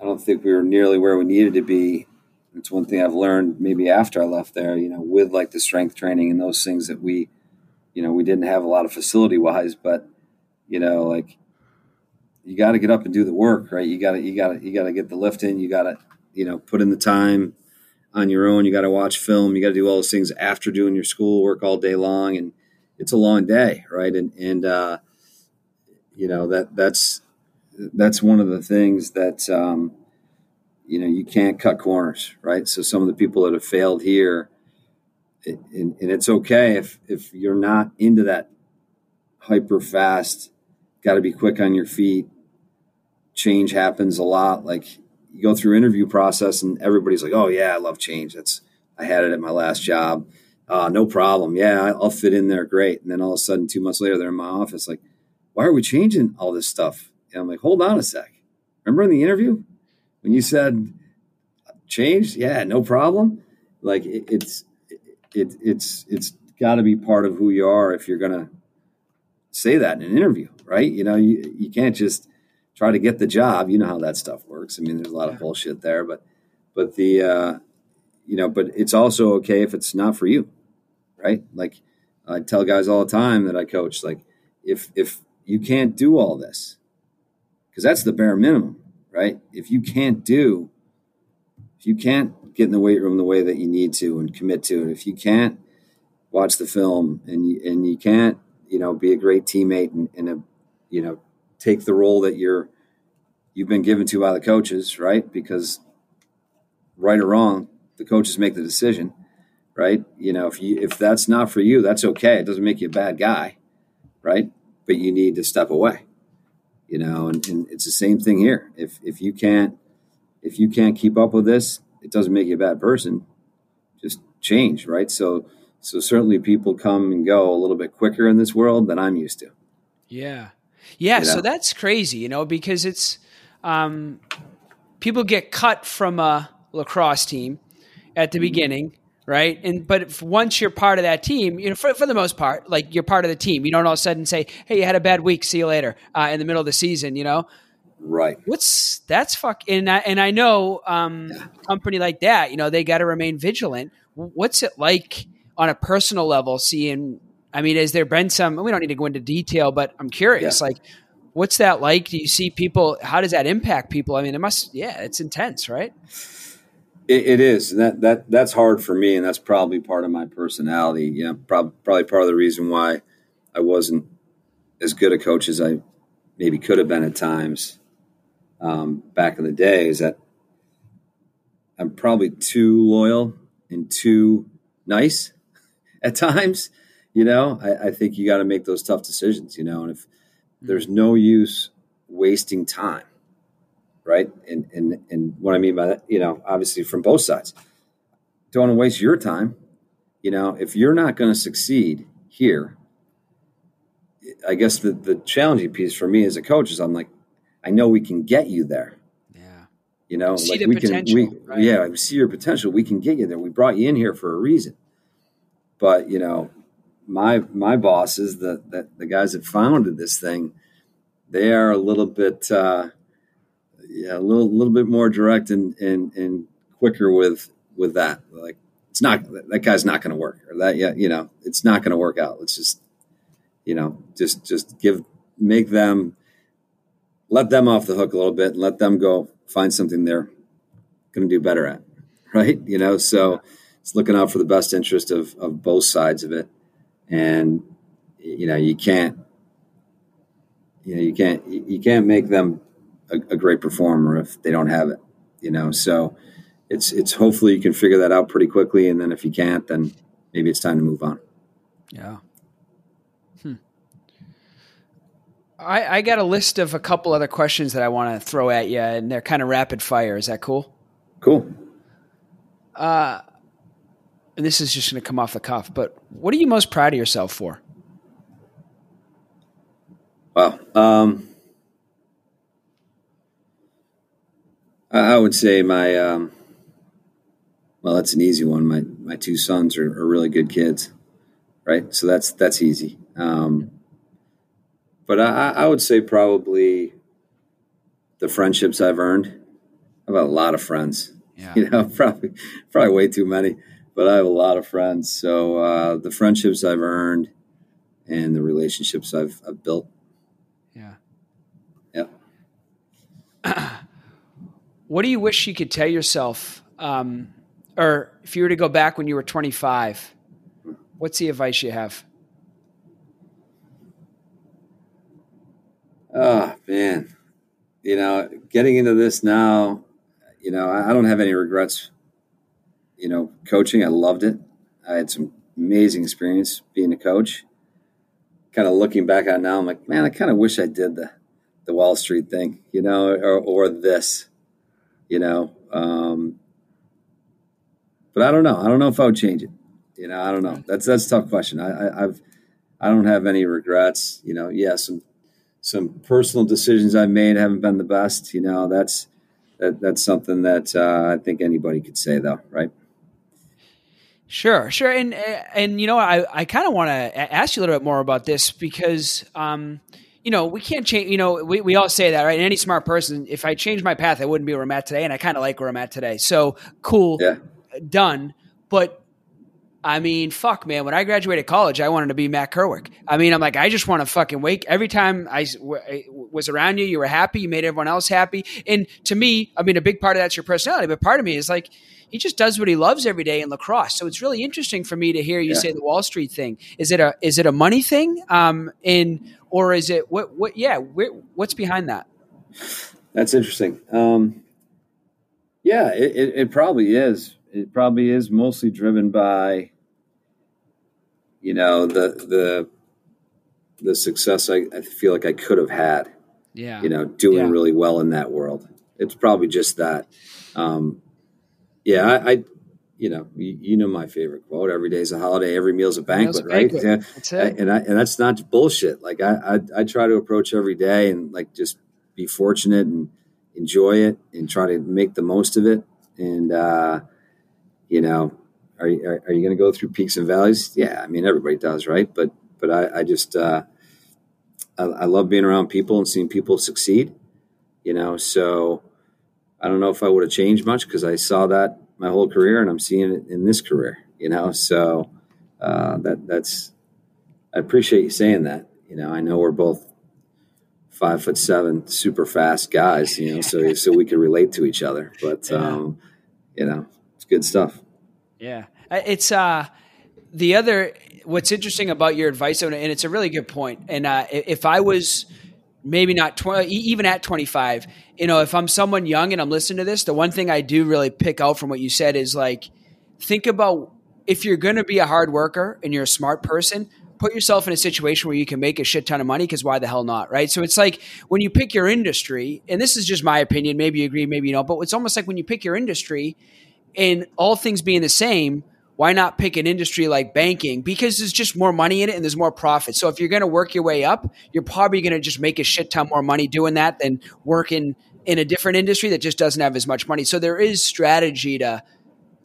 I don't think we were nearly where we needed to be. It's one thing I've learned maybe after I left there, you know, with like the strength training and those things that we, you know, we didn't have a lot of facility wise, but, you know, like you got to get up and do the work, right? You got to, you got to, you got to get the lift in. You got to, you know, put in the time on your own. You got to watch film. You got to do all those things after doing your school work all day long. And it's a long day, right? And, and, uh, you know, that, that's, that's one of the things that, um, you know, you can't cut corners, right? So some of the people that have failed here, and, and it's okay if, if you're not into that hyper fast, got to be quick on your feet. Change happens a lot. Like you go through interview process and everybody's like, "Oh yeah, I love change. That's I had it at my last job. Uh, no problem. Yeah, I'll fit in there great." And then all of a sudden, two months later, they're in my office like, "Why are we changing all this stuff?" And I'm like, "Hold on a sec. Remember in the interview when you said change? Yeah, no problem. Like it, it's it, it's it's got to be part of who you are if you're gonna say that in an interview, right? You know, you, you can't just try to get the job. You know how that stuff works. I mean, there's a lot of bullshit there, but but the uh, you know, but it's also okay if it's not for you, right? Like I tell guys all the time that I coach, like if if you can't do all this, because that's the bare minimum, right? If you can't do, if you can't get in the weight room the way that you need to and commit to it, if you can't watch the film and you, and you can't you know, be a great teammate and, and a, you know, take the role that you're you've been given to by the coaches, right? Because right or wrong, the coaches make the decision, right? You know, if you if that's not for you, that's okay. It doesn't make you a bad guy, right? But you need to step away, you know. And, and it's the same thing here. If if you can't if you can't keep up with this, it doesn't make you a bad person. Just change, right? So so certainly people come and go a little bit quicker in this world than I'm used to. Yeah. Yeah. You know? So that's crazy, you know, because it's, um, people get cut from a lacrosse team at the mm-hmm. beginning. Right. And, but once you're part of that team, you know, for, for the most part, like you're part of the team, you don't all of a sudden say, Hey, you had a bad week. See you later. Uh, in the middle of the season, you know? Right. What's that's fuck. And I, and I know, um, yeah. company like that, you know, they got to remain vigilant. What's it like? on a personal level seeing I mean, has there been some we don't need to go into detail, but I'm curious, yeah. like what's that like? Do you see people how does that impact people? I mean, it must yeah, it's intense, right? It, it is. that that that's hard for me and that's probably part of my personality. Yeah, prob- probably part of the reason why I wasn't as good a coach as I maybe could have been at times um, back in the day is that I'm probably too loyal and too nice at times. You know, I, I think you got to make those tough decisions. You know, and if there's no use wasting time, right? And and and what I mean by that, you know, obviously from both sides, don't want to waste your time. You know, if you're not going to succeed here, I guess the the challenging piece for me as a coach is I'm like, I know we can get you there. Yeah. You know, see like we can, we, right? yeah, we see your potential. We can get you there. We brought you in here for a reason. But you know, my my bosses, the the, the guys that founded this thing, they are a little bit uh, yeah, a little little bit more direct and and and quicker with with that. Like it's not that guy's not going to work or that yeah, you know, it's not going to work out. Let's just you know, just just give make them let them off the hook a little bit and let them go find something they're going to do better at. Right? You know, so it's looking out for the best interest of, of both sides of it. And, you know, you can't, you know, you can't, you can't make them a, a great performer if they don't have it, you know? So it's, it's hopefully you can figure that out pretty quickly. And then if you can't, then maybe it's time to move on. Yeah. Hmm. I, I got a list of a couple other questions that I want to throw at you, and they're kind of rapid fire. Is that cool? Cool. Uh, and this is just going to come off the cuff, but what are you most proud of yourself for? Wow. Um, I would say my, um, well, that's an easy one. My my two sons are, are really good kids, right? So that's that's easy. Um, but I, I would say probably the friendships I've earned. I've a lot of friends. Yeah. You know, probably probably way too many, but I have a lot of friends. So uh, the friendships I've earned and the relationships I've, I've built. Yeah. Yeah. what do you wish you could tell yourself, um, or if you were to go back when you were 25, what's the advice you have? Oh man, you know, getting into this now, you know, I, don't have any regrets. You know, coaching, I loved it. I had some amazing experience being a coach. Kind of looking back on now, I'm like, man, I kind of wish I did the the Wall Street thing, you know, or, or this, you know. Um, but I don't know. I don't know if I would change it. You know, I don't know. That's that's a tough question. I, I I've I don't have any regrets. You know, yeah, some some personal decisions I've made haven't been the best. You know, that's that, that's something that uh, I think anybody could say, though, right? Sure, sure, and and you know, I I kind of want to ask you a little bit more about this because. Um, you know, we can't change. You know, we, we all say that, right? And any smart person, if I change my path, I wouldn't be where I'm at today, and I kind of like where I'm at today. So cool, yeah. done. But I mean, fuck, man. When I graduated college, I wanted to be Matt Kerwick. I mean, I'm like, I just want to fucking wake. Every time I w- was around you, you were happy. You made everyone else happy. And to me, I mean, a big part of that's your personality, but part of me is like, he just does what he loves every day in lacrosse. So it's really interesting for me to hear you yeah. say the Wall Street thing. Is it a is it a money thing? Um, in or is it what what? Yeah, what's behind that? That's interesting. Um, yeah, it, it, it probably is it probably is mostly driven by you know the the the success I, I feel like I could have had. Yeah. You know, doing yeah. really well in that world. It's probably just that. Um, yeah, I, I you know, you, you, know my favorite quote: "Every day's a holiday, every meal's a banquet." A right? Yeah. That's it. And I, and that's not bullshit. Like I, I, I try to approach every day and like just be fortunate and enjoy it and try to make the most of it. And uh, you know, are, are, are you going to go through peaks and valleys? Yeah, I mean, everybody does, right? But but I, I just uh, I, I, love being around people and seeing people succeed. You know, so I don't know if I would have changed much because I saw that my whole career, and I'm seeing it in this career. You know, so uh, that that's I appreciate you saying that. You know, I know we're both five foot seven, super fast guys. You know, so so we can relate to each other. But um, you know, good stuff. Yeah, uh, it's uh, the other. What's interesting about your advice, and it's a really good point. And uh, if I was maybe not 20, even at 25, you know, if I'm someone young and I'm listening to this, the one thing I do really pick out from what you said is like, think about if you're going to be a hard worker and you're a smart person, put yourself in a situation where you can make a shit ton of money because why the hell not, right? So it's like when you pick your industry, and this is just my opinion, maybe you agree, maybe you don't, but it's almost like when you pick your industry, and all things being the same, why not pick an industry like banking? Because there's just more money in it and there's more profit. So if you're going to work your way up, you're probably going to just make a shit ton more money doing that than working in a different industry that just doesn't have as much money. So there is strategy to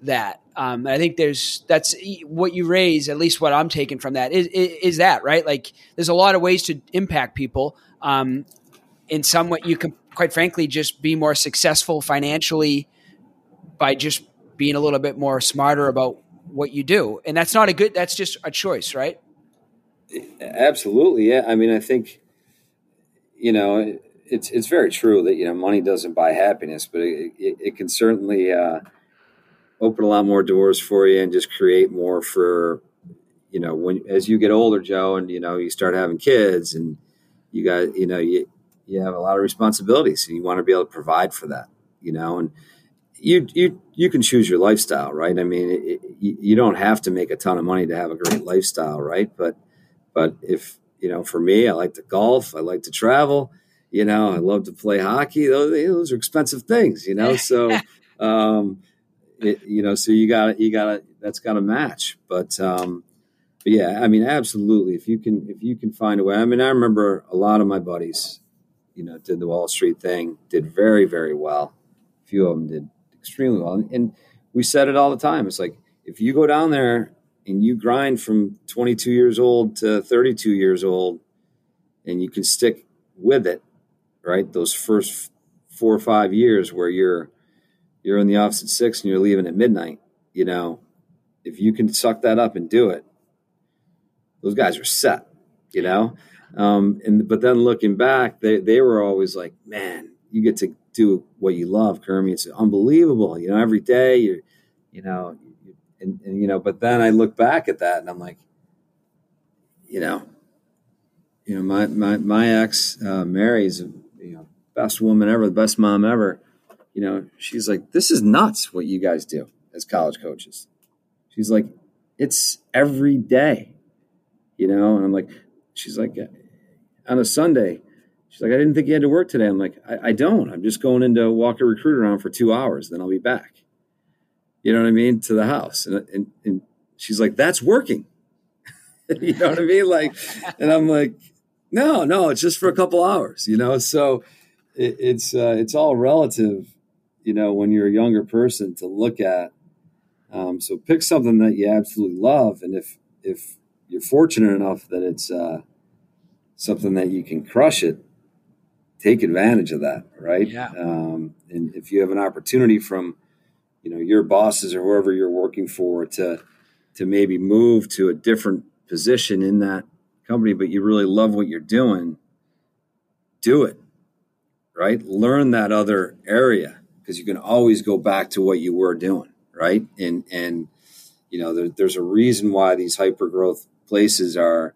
that. Um, I think there's that's what you raise. At least what I'm taking from that is, is, is that right. Like there's a lot of ways to impact people. Um, in some way, you can quite frankly just be more successful financially by just being a little bit more smarter about what you do. And that's not a good, that's just a choice, right? Absolutely. Yeah. I mean, I think, you know, it's, it's very true that, you know, money doesn't buy happiness, but it, it, it can certainly uh, open a lot more doors for you and just create more for, you know, when, as you get older, Joe, and, you know, you start having kids and you got, you know, you, you have a lot of responsibilities and you want to be able to provide for that, you know, and, you you you can choose your lifestyle, right? I mean, it, you don't have to make a ton of money to have a great lifestyle, right? But but if you know, for me, I like to golf, I like to travel, you know, I love to play hockey. Those, those are expensive things, you know. So, um, it, you know, so you got you got to that's got to match. But um, but yeah, I mean, absolutely. If you can if you can find a way. I mean, I remember a lot of my buddies, you know, did the Wall Street thing, did very very well. A few of them did extremely well, and, and we said it all the time. It's like if you go down there and you grind from 22 years old to 32 years old, and you can stick with it, right? Those first four or five years where you're you're in the office at six and you're leaving at midnight, you know, if you can suck that up and do it, those guys are set, you know. Um, and but then looking back, they they were always like, man, you get to do what you love, Kermie. It's unbelievable, you know. Every day, you're, you know, and, and you know. But then I look back at that and I'm like, you know, you know, my my my ex uh, Mary's, you know, best woman ever, the best mom ever. You know, she's like, this is nuts what you guys do as college coaches. She's like, it's every day, you know? And I'm like, she's like, on a Sunday, she's like, I didn't think you had to work today. I'm like, I, I don't. I'm just going into walk a recruit around for two hours, then I'll be back. You know what I mean? To the house. And, and, and she's like, that's working. you know what I mean? Like, and I'm like, no, no, it's just for a couple hours, you know? So it, it's, uh, it's all relative, you know, when you're a younger person to look at um, so pick something that you absolutely love, and if if you're fortunate enough that it's uh, something that you can crush it, take advantage of that, right? Yeah. Um, and if you have an opportunity from, you know, your bosses or whoever you're working for to to maybe move to a different position in that company, but you really love what you're doing, do it, right? Learn that other area because you can always go back to what you were doing right? And and you know, there, there's a reason why these hyper growth places are.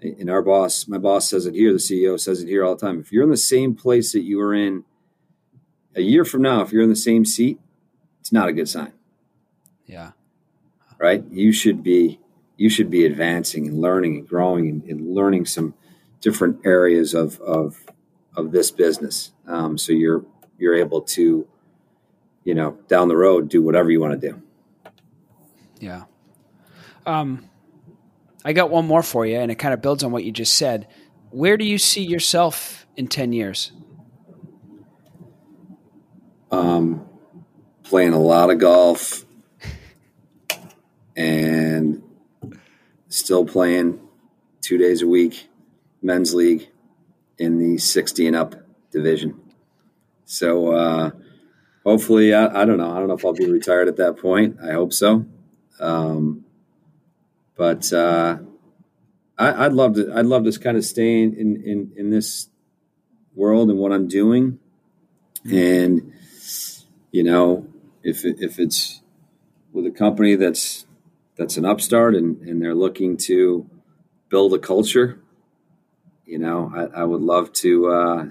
And our boss, my boss says it here. The CEO says it here all the time. If you're in the same place that you were in a year from now, if you're in the same seat, it's not a good sign. Yeah. Right. You should be you should be advancing and learning and growing and, and learning some different areas of of of this business. Um, so you're you're able to you know, down the road, do whatever you want to do. Yeah. Um, I got one more for you, and it kind of builds on what you just said. Where do you see yourself in 10 years? Um, playing a lot of golf and still playing two days a week, men's league in the 60 and up division. So, uh, hopefully, I, I, don't know. I don't know if I'll be retired at that point. I hope so. Um, but uh, I, would love to. I'd love to kind of stay in, in in this world and what I'm doing, and you know, if if it's with a company that's that's an upstart and, and they're looking to build a culture, you know, I, I would love to uh,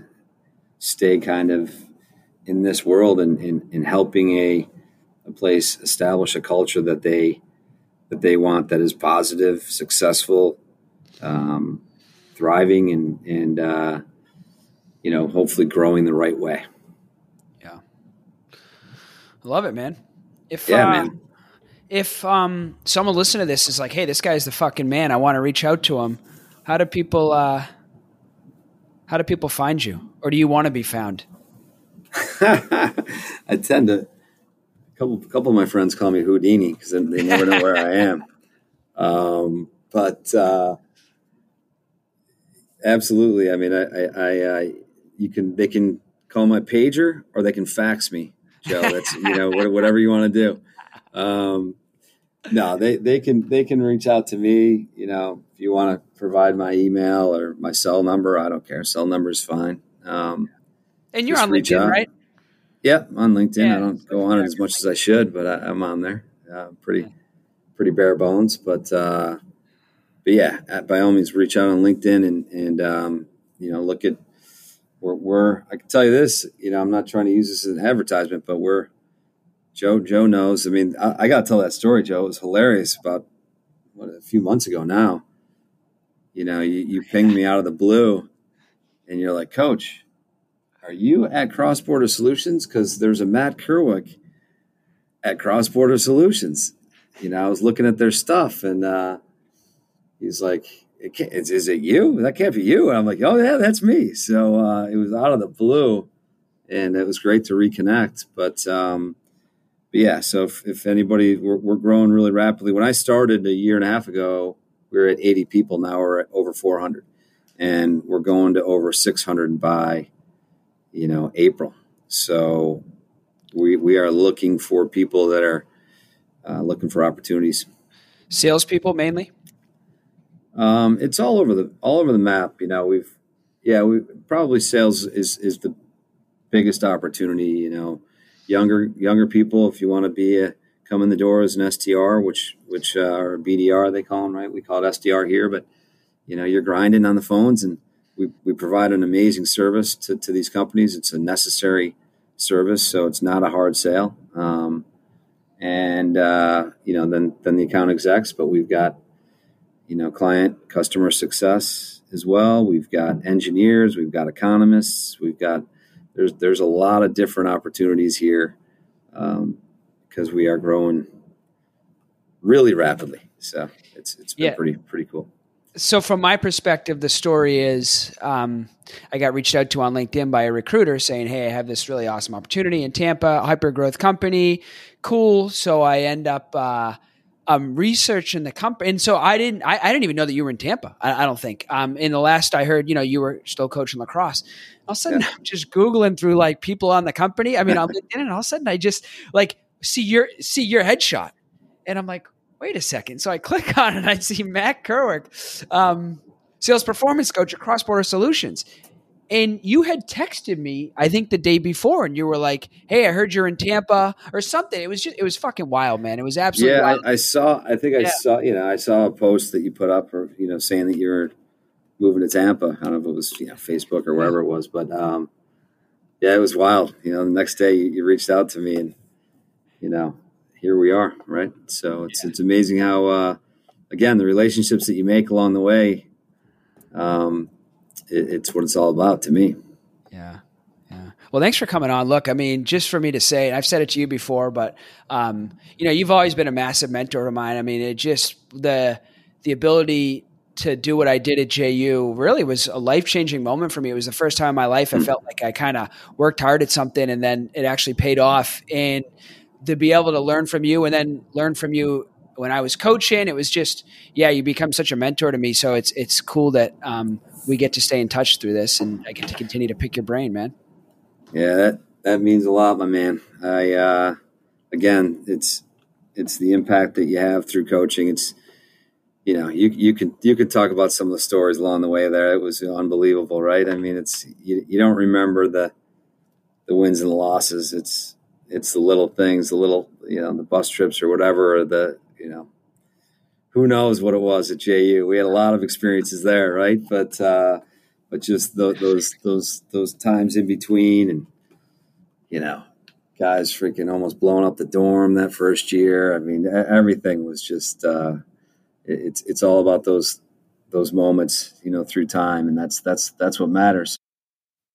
stay kind of in this world and in, in, helping a, a place establish a culture that they that they want that is positive, successful, um, thriving, and and uh, you know hopefully growing the right way. Yeah, I love it, man. If yeah, uh, man. If um, someone listening to this is like, "Hey, this guy's the fucking man," I want to reach out to him. How do people? Uh, how do people find you, or do you want to be found? I tend to. A couple, couple of my friends call me Houdini because they never know where I am. Um, but uh, absolutely, I mean, I, I, I, you can they can call my pager or they can fax me, Joe. That's you know whatever you want to do. Um, no, they they can they can reach out to me. You know, if you want to provide my email or my cell number, I don't care. Cell number is fine. Um, and you're on LinkedIn, out. right? Yeah, on LinkedIn. Yeah. I don't go on it as much as I should, but I, am on there. Uh, pretty, pretty bare bones, but uh, but yeah, at, by all means, reach out on LinkedIn and and um, you know look at we're, we're I can tell you this. You know, I'm not trying to use this as an advertisement, but we're Joe. Joe knows. I mean, I, I got to tell that story, Joe. It was hilarious about what a few months ago now. You know, you, you pinged me out of the blue, and you're like, Coach, are you at Cross Border Solutions? Because there's a Matt Kerwick at Cross Border Solutions. You know, I was looking at their stuff, and uh, he's like, "Is it you? That can't be you." And I'm like, "Oh yeah, that's me." So uh, it was out of the blue, and it was great to reconnect. But, um, but yeah, so if, if anybody, we're, we're growing really rapidly. When I started a year and a half ago, we were at 80 people. Now we're at over 400, and we're going to over 600 by, you know, April. So we we are looking for people that are uh, looking for opportunities. Salespeople mainly. Um, it's all over the all over the map. You know, we've yeah, we probably sales is is the biggest opportunity. You know, younger younger people, if you want to be a come in the door as an SDR, which which uh, or BDR they call them, right? We call it SDR here, but you know, you're grinding on the phones, and we we provide an amazing service to to these companies. It's a necessary service, so it's not a hard sale. Um, and uh, you know, then then the account execs, but we've got you know client customer success as well. We've got engineers, we've got economists, we've got there's there's a lot of different opportunities here um, because we are growing really rapidly. So it's it's been yeah. pretty pretty cool so from my perspective, the story is um, I got reached out to on LinkedIn by a recruiter saying, "Hey, I have this really awesome opportunity in Tampa, hyper growth company, cool." So I end up uh, um, researching the company, and so I didn't, I, I, didn't even know that you were in Tampa. I, I don't think. Um, in the last I heard, you know, you were still coaching lacrosse. All of a sudden, yeah. I'm just googling through like people on the company. I mean, on LinkedIn, and all of a sudden, I just like see your see your headshot, and I'm like, wait a second. So I click on it and I see Matt Kerwick, um, sales performance coach at Cross Border Solutions. And you had texted me, I think the day before, and you were like, "Hey, I heard you're in Tampa or something." It was just, it was fucking wild, man. It was absolutely. Yeah, I, I, saw. I think I yeah. saw. You know, I saw a post that you put up, or you know, saying that you were moving to Tampa. I don't know if it was you know Facebook or wherever it was, but um, yeah, it was wild. You know, the next day you, you reached out to me, and you know, here we are, right? So it's yeah. it's amazing how uh, again the relationships that you make along the way. Um, it, it's what it's all about to me. Yeah. Yeah. Well, thanks for coming on. Look, I mean, just for me to say, and I've said it to you before, but um, you know, you've always been a massive mentor of mine. I mean, it just the the ability to do what I did at JU really was a life changing moment for me. It was the first time in my life I hmm. felt like I kind of worked hard at something and then it actually paid off. And to be able to learn from you and then learn from you when I was coaching, it was just yeah, you become such a mentor to me. So it's it's cool that um, we get to stay in touch through this, and I get to continue to pick your brain, man. Yeah, that that means a lot, my man. I uh, again, it's it's the impact that you have through coaching. It's you know you you can you could talk about some of the stories along the way there. It was unbelievable, right? I mean, it's you, you don't remember the the wins and the losses. It's it's the little things, the little you know the bus trips or whatever, or the you know who knows what it was at JU. We had a lot of experiences there, right? But uh, but just those those those times in between, and you know, guys freaking almost blowing up the dorm that first year. I mean, everything was just uh, it's it's all about those those moments, you know, through time, and that's that's that's what matters.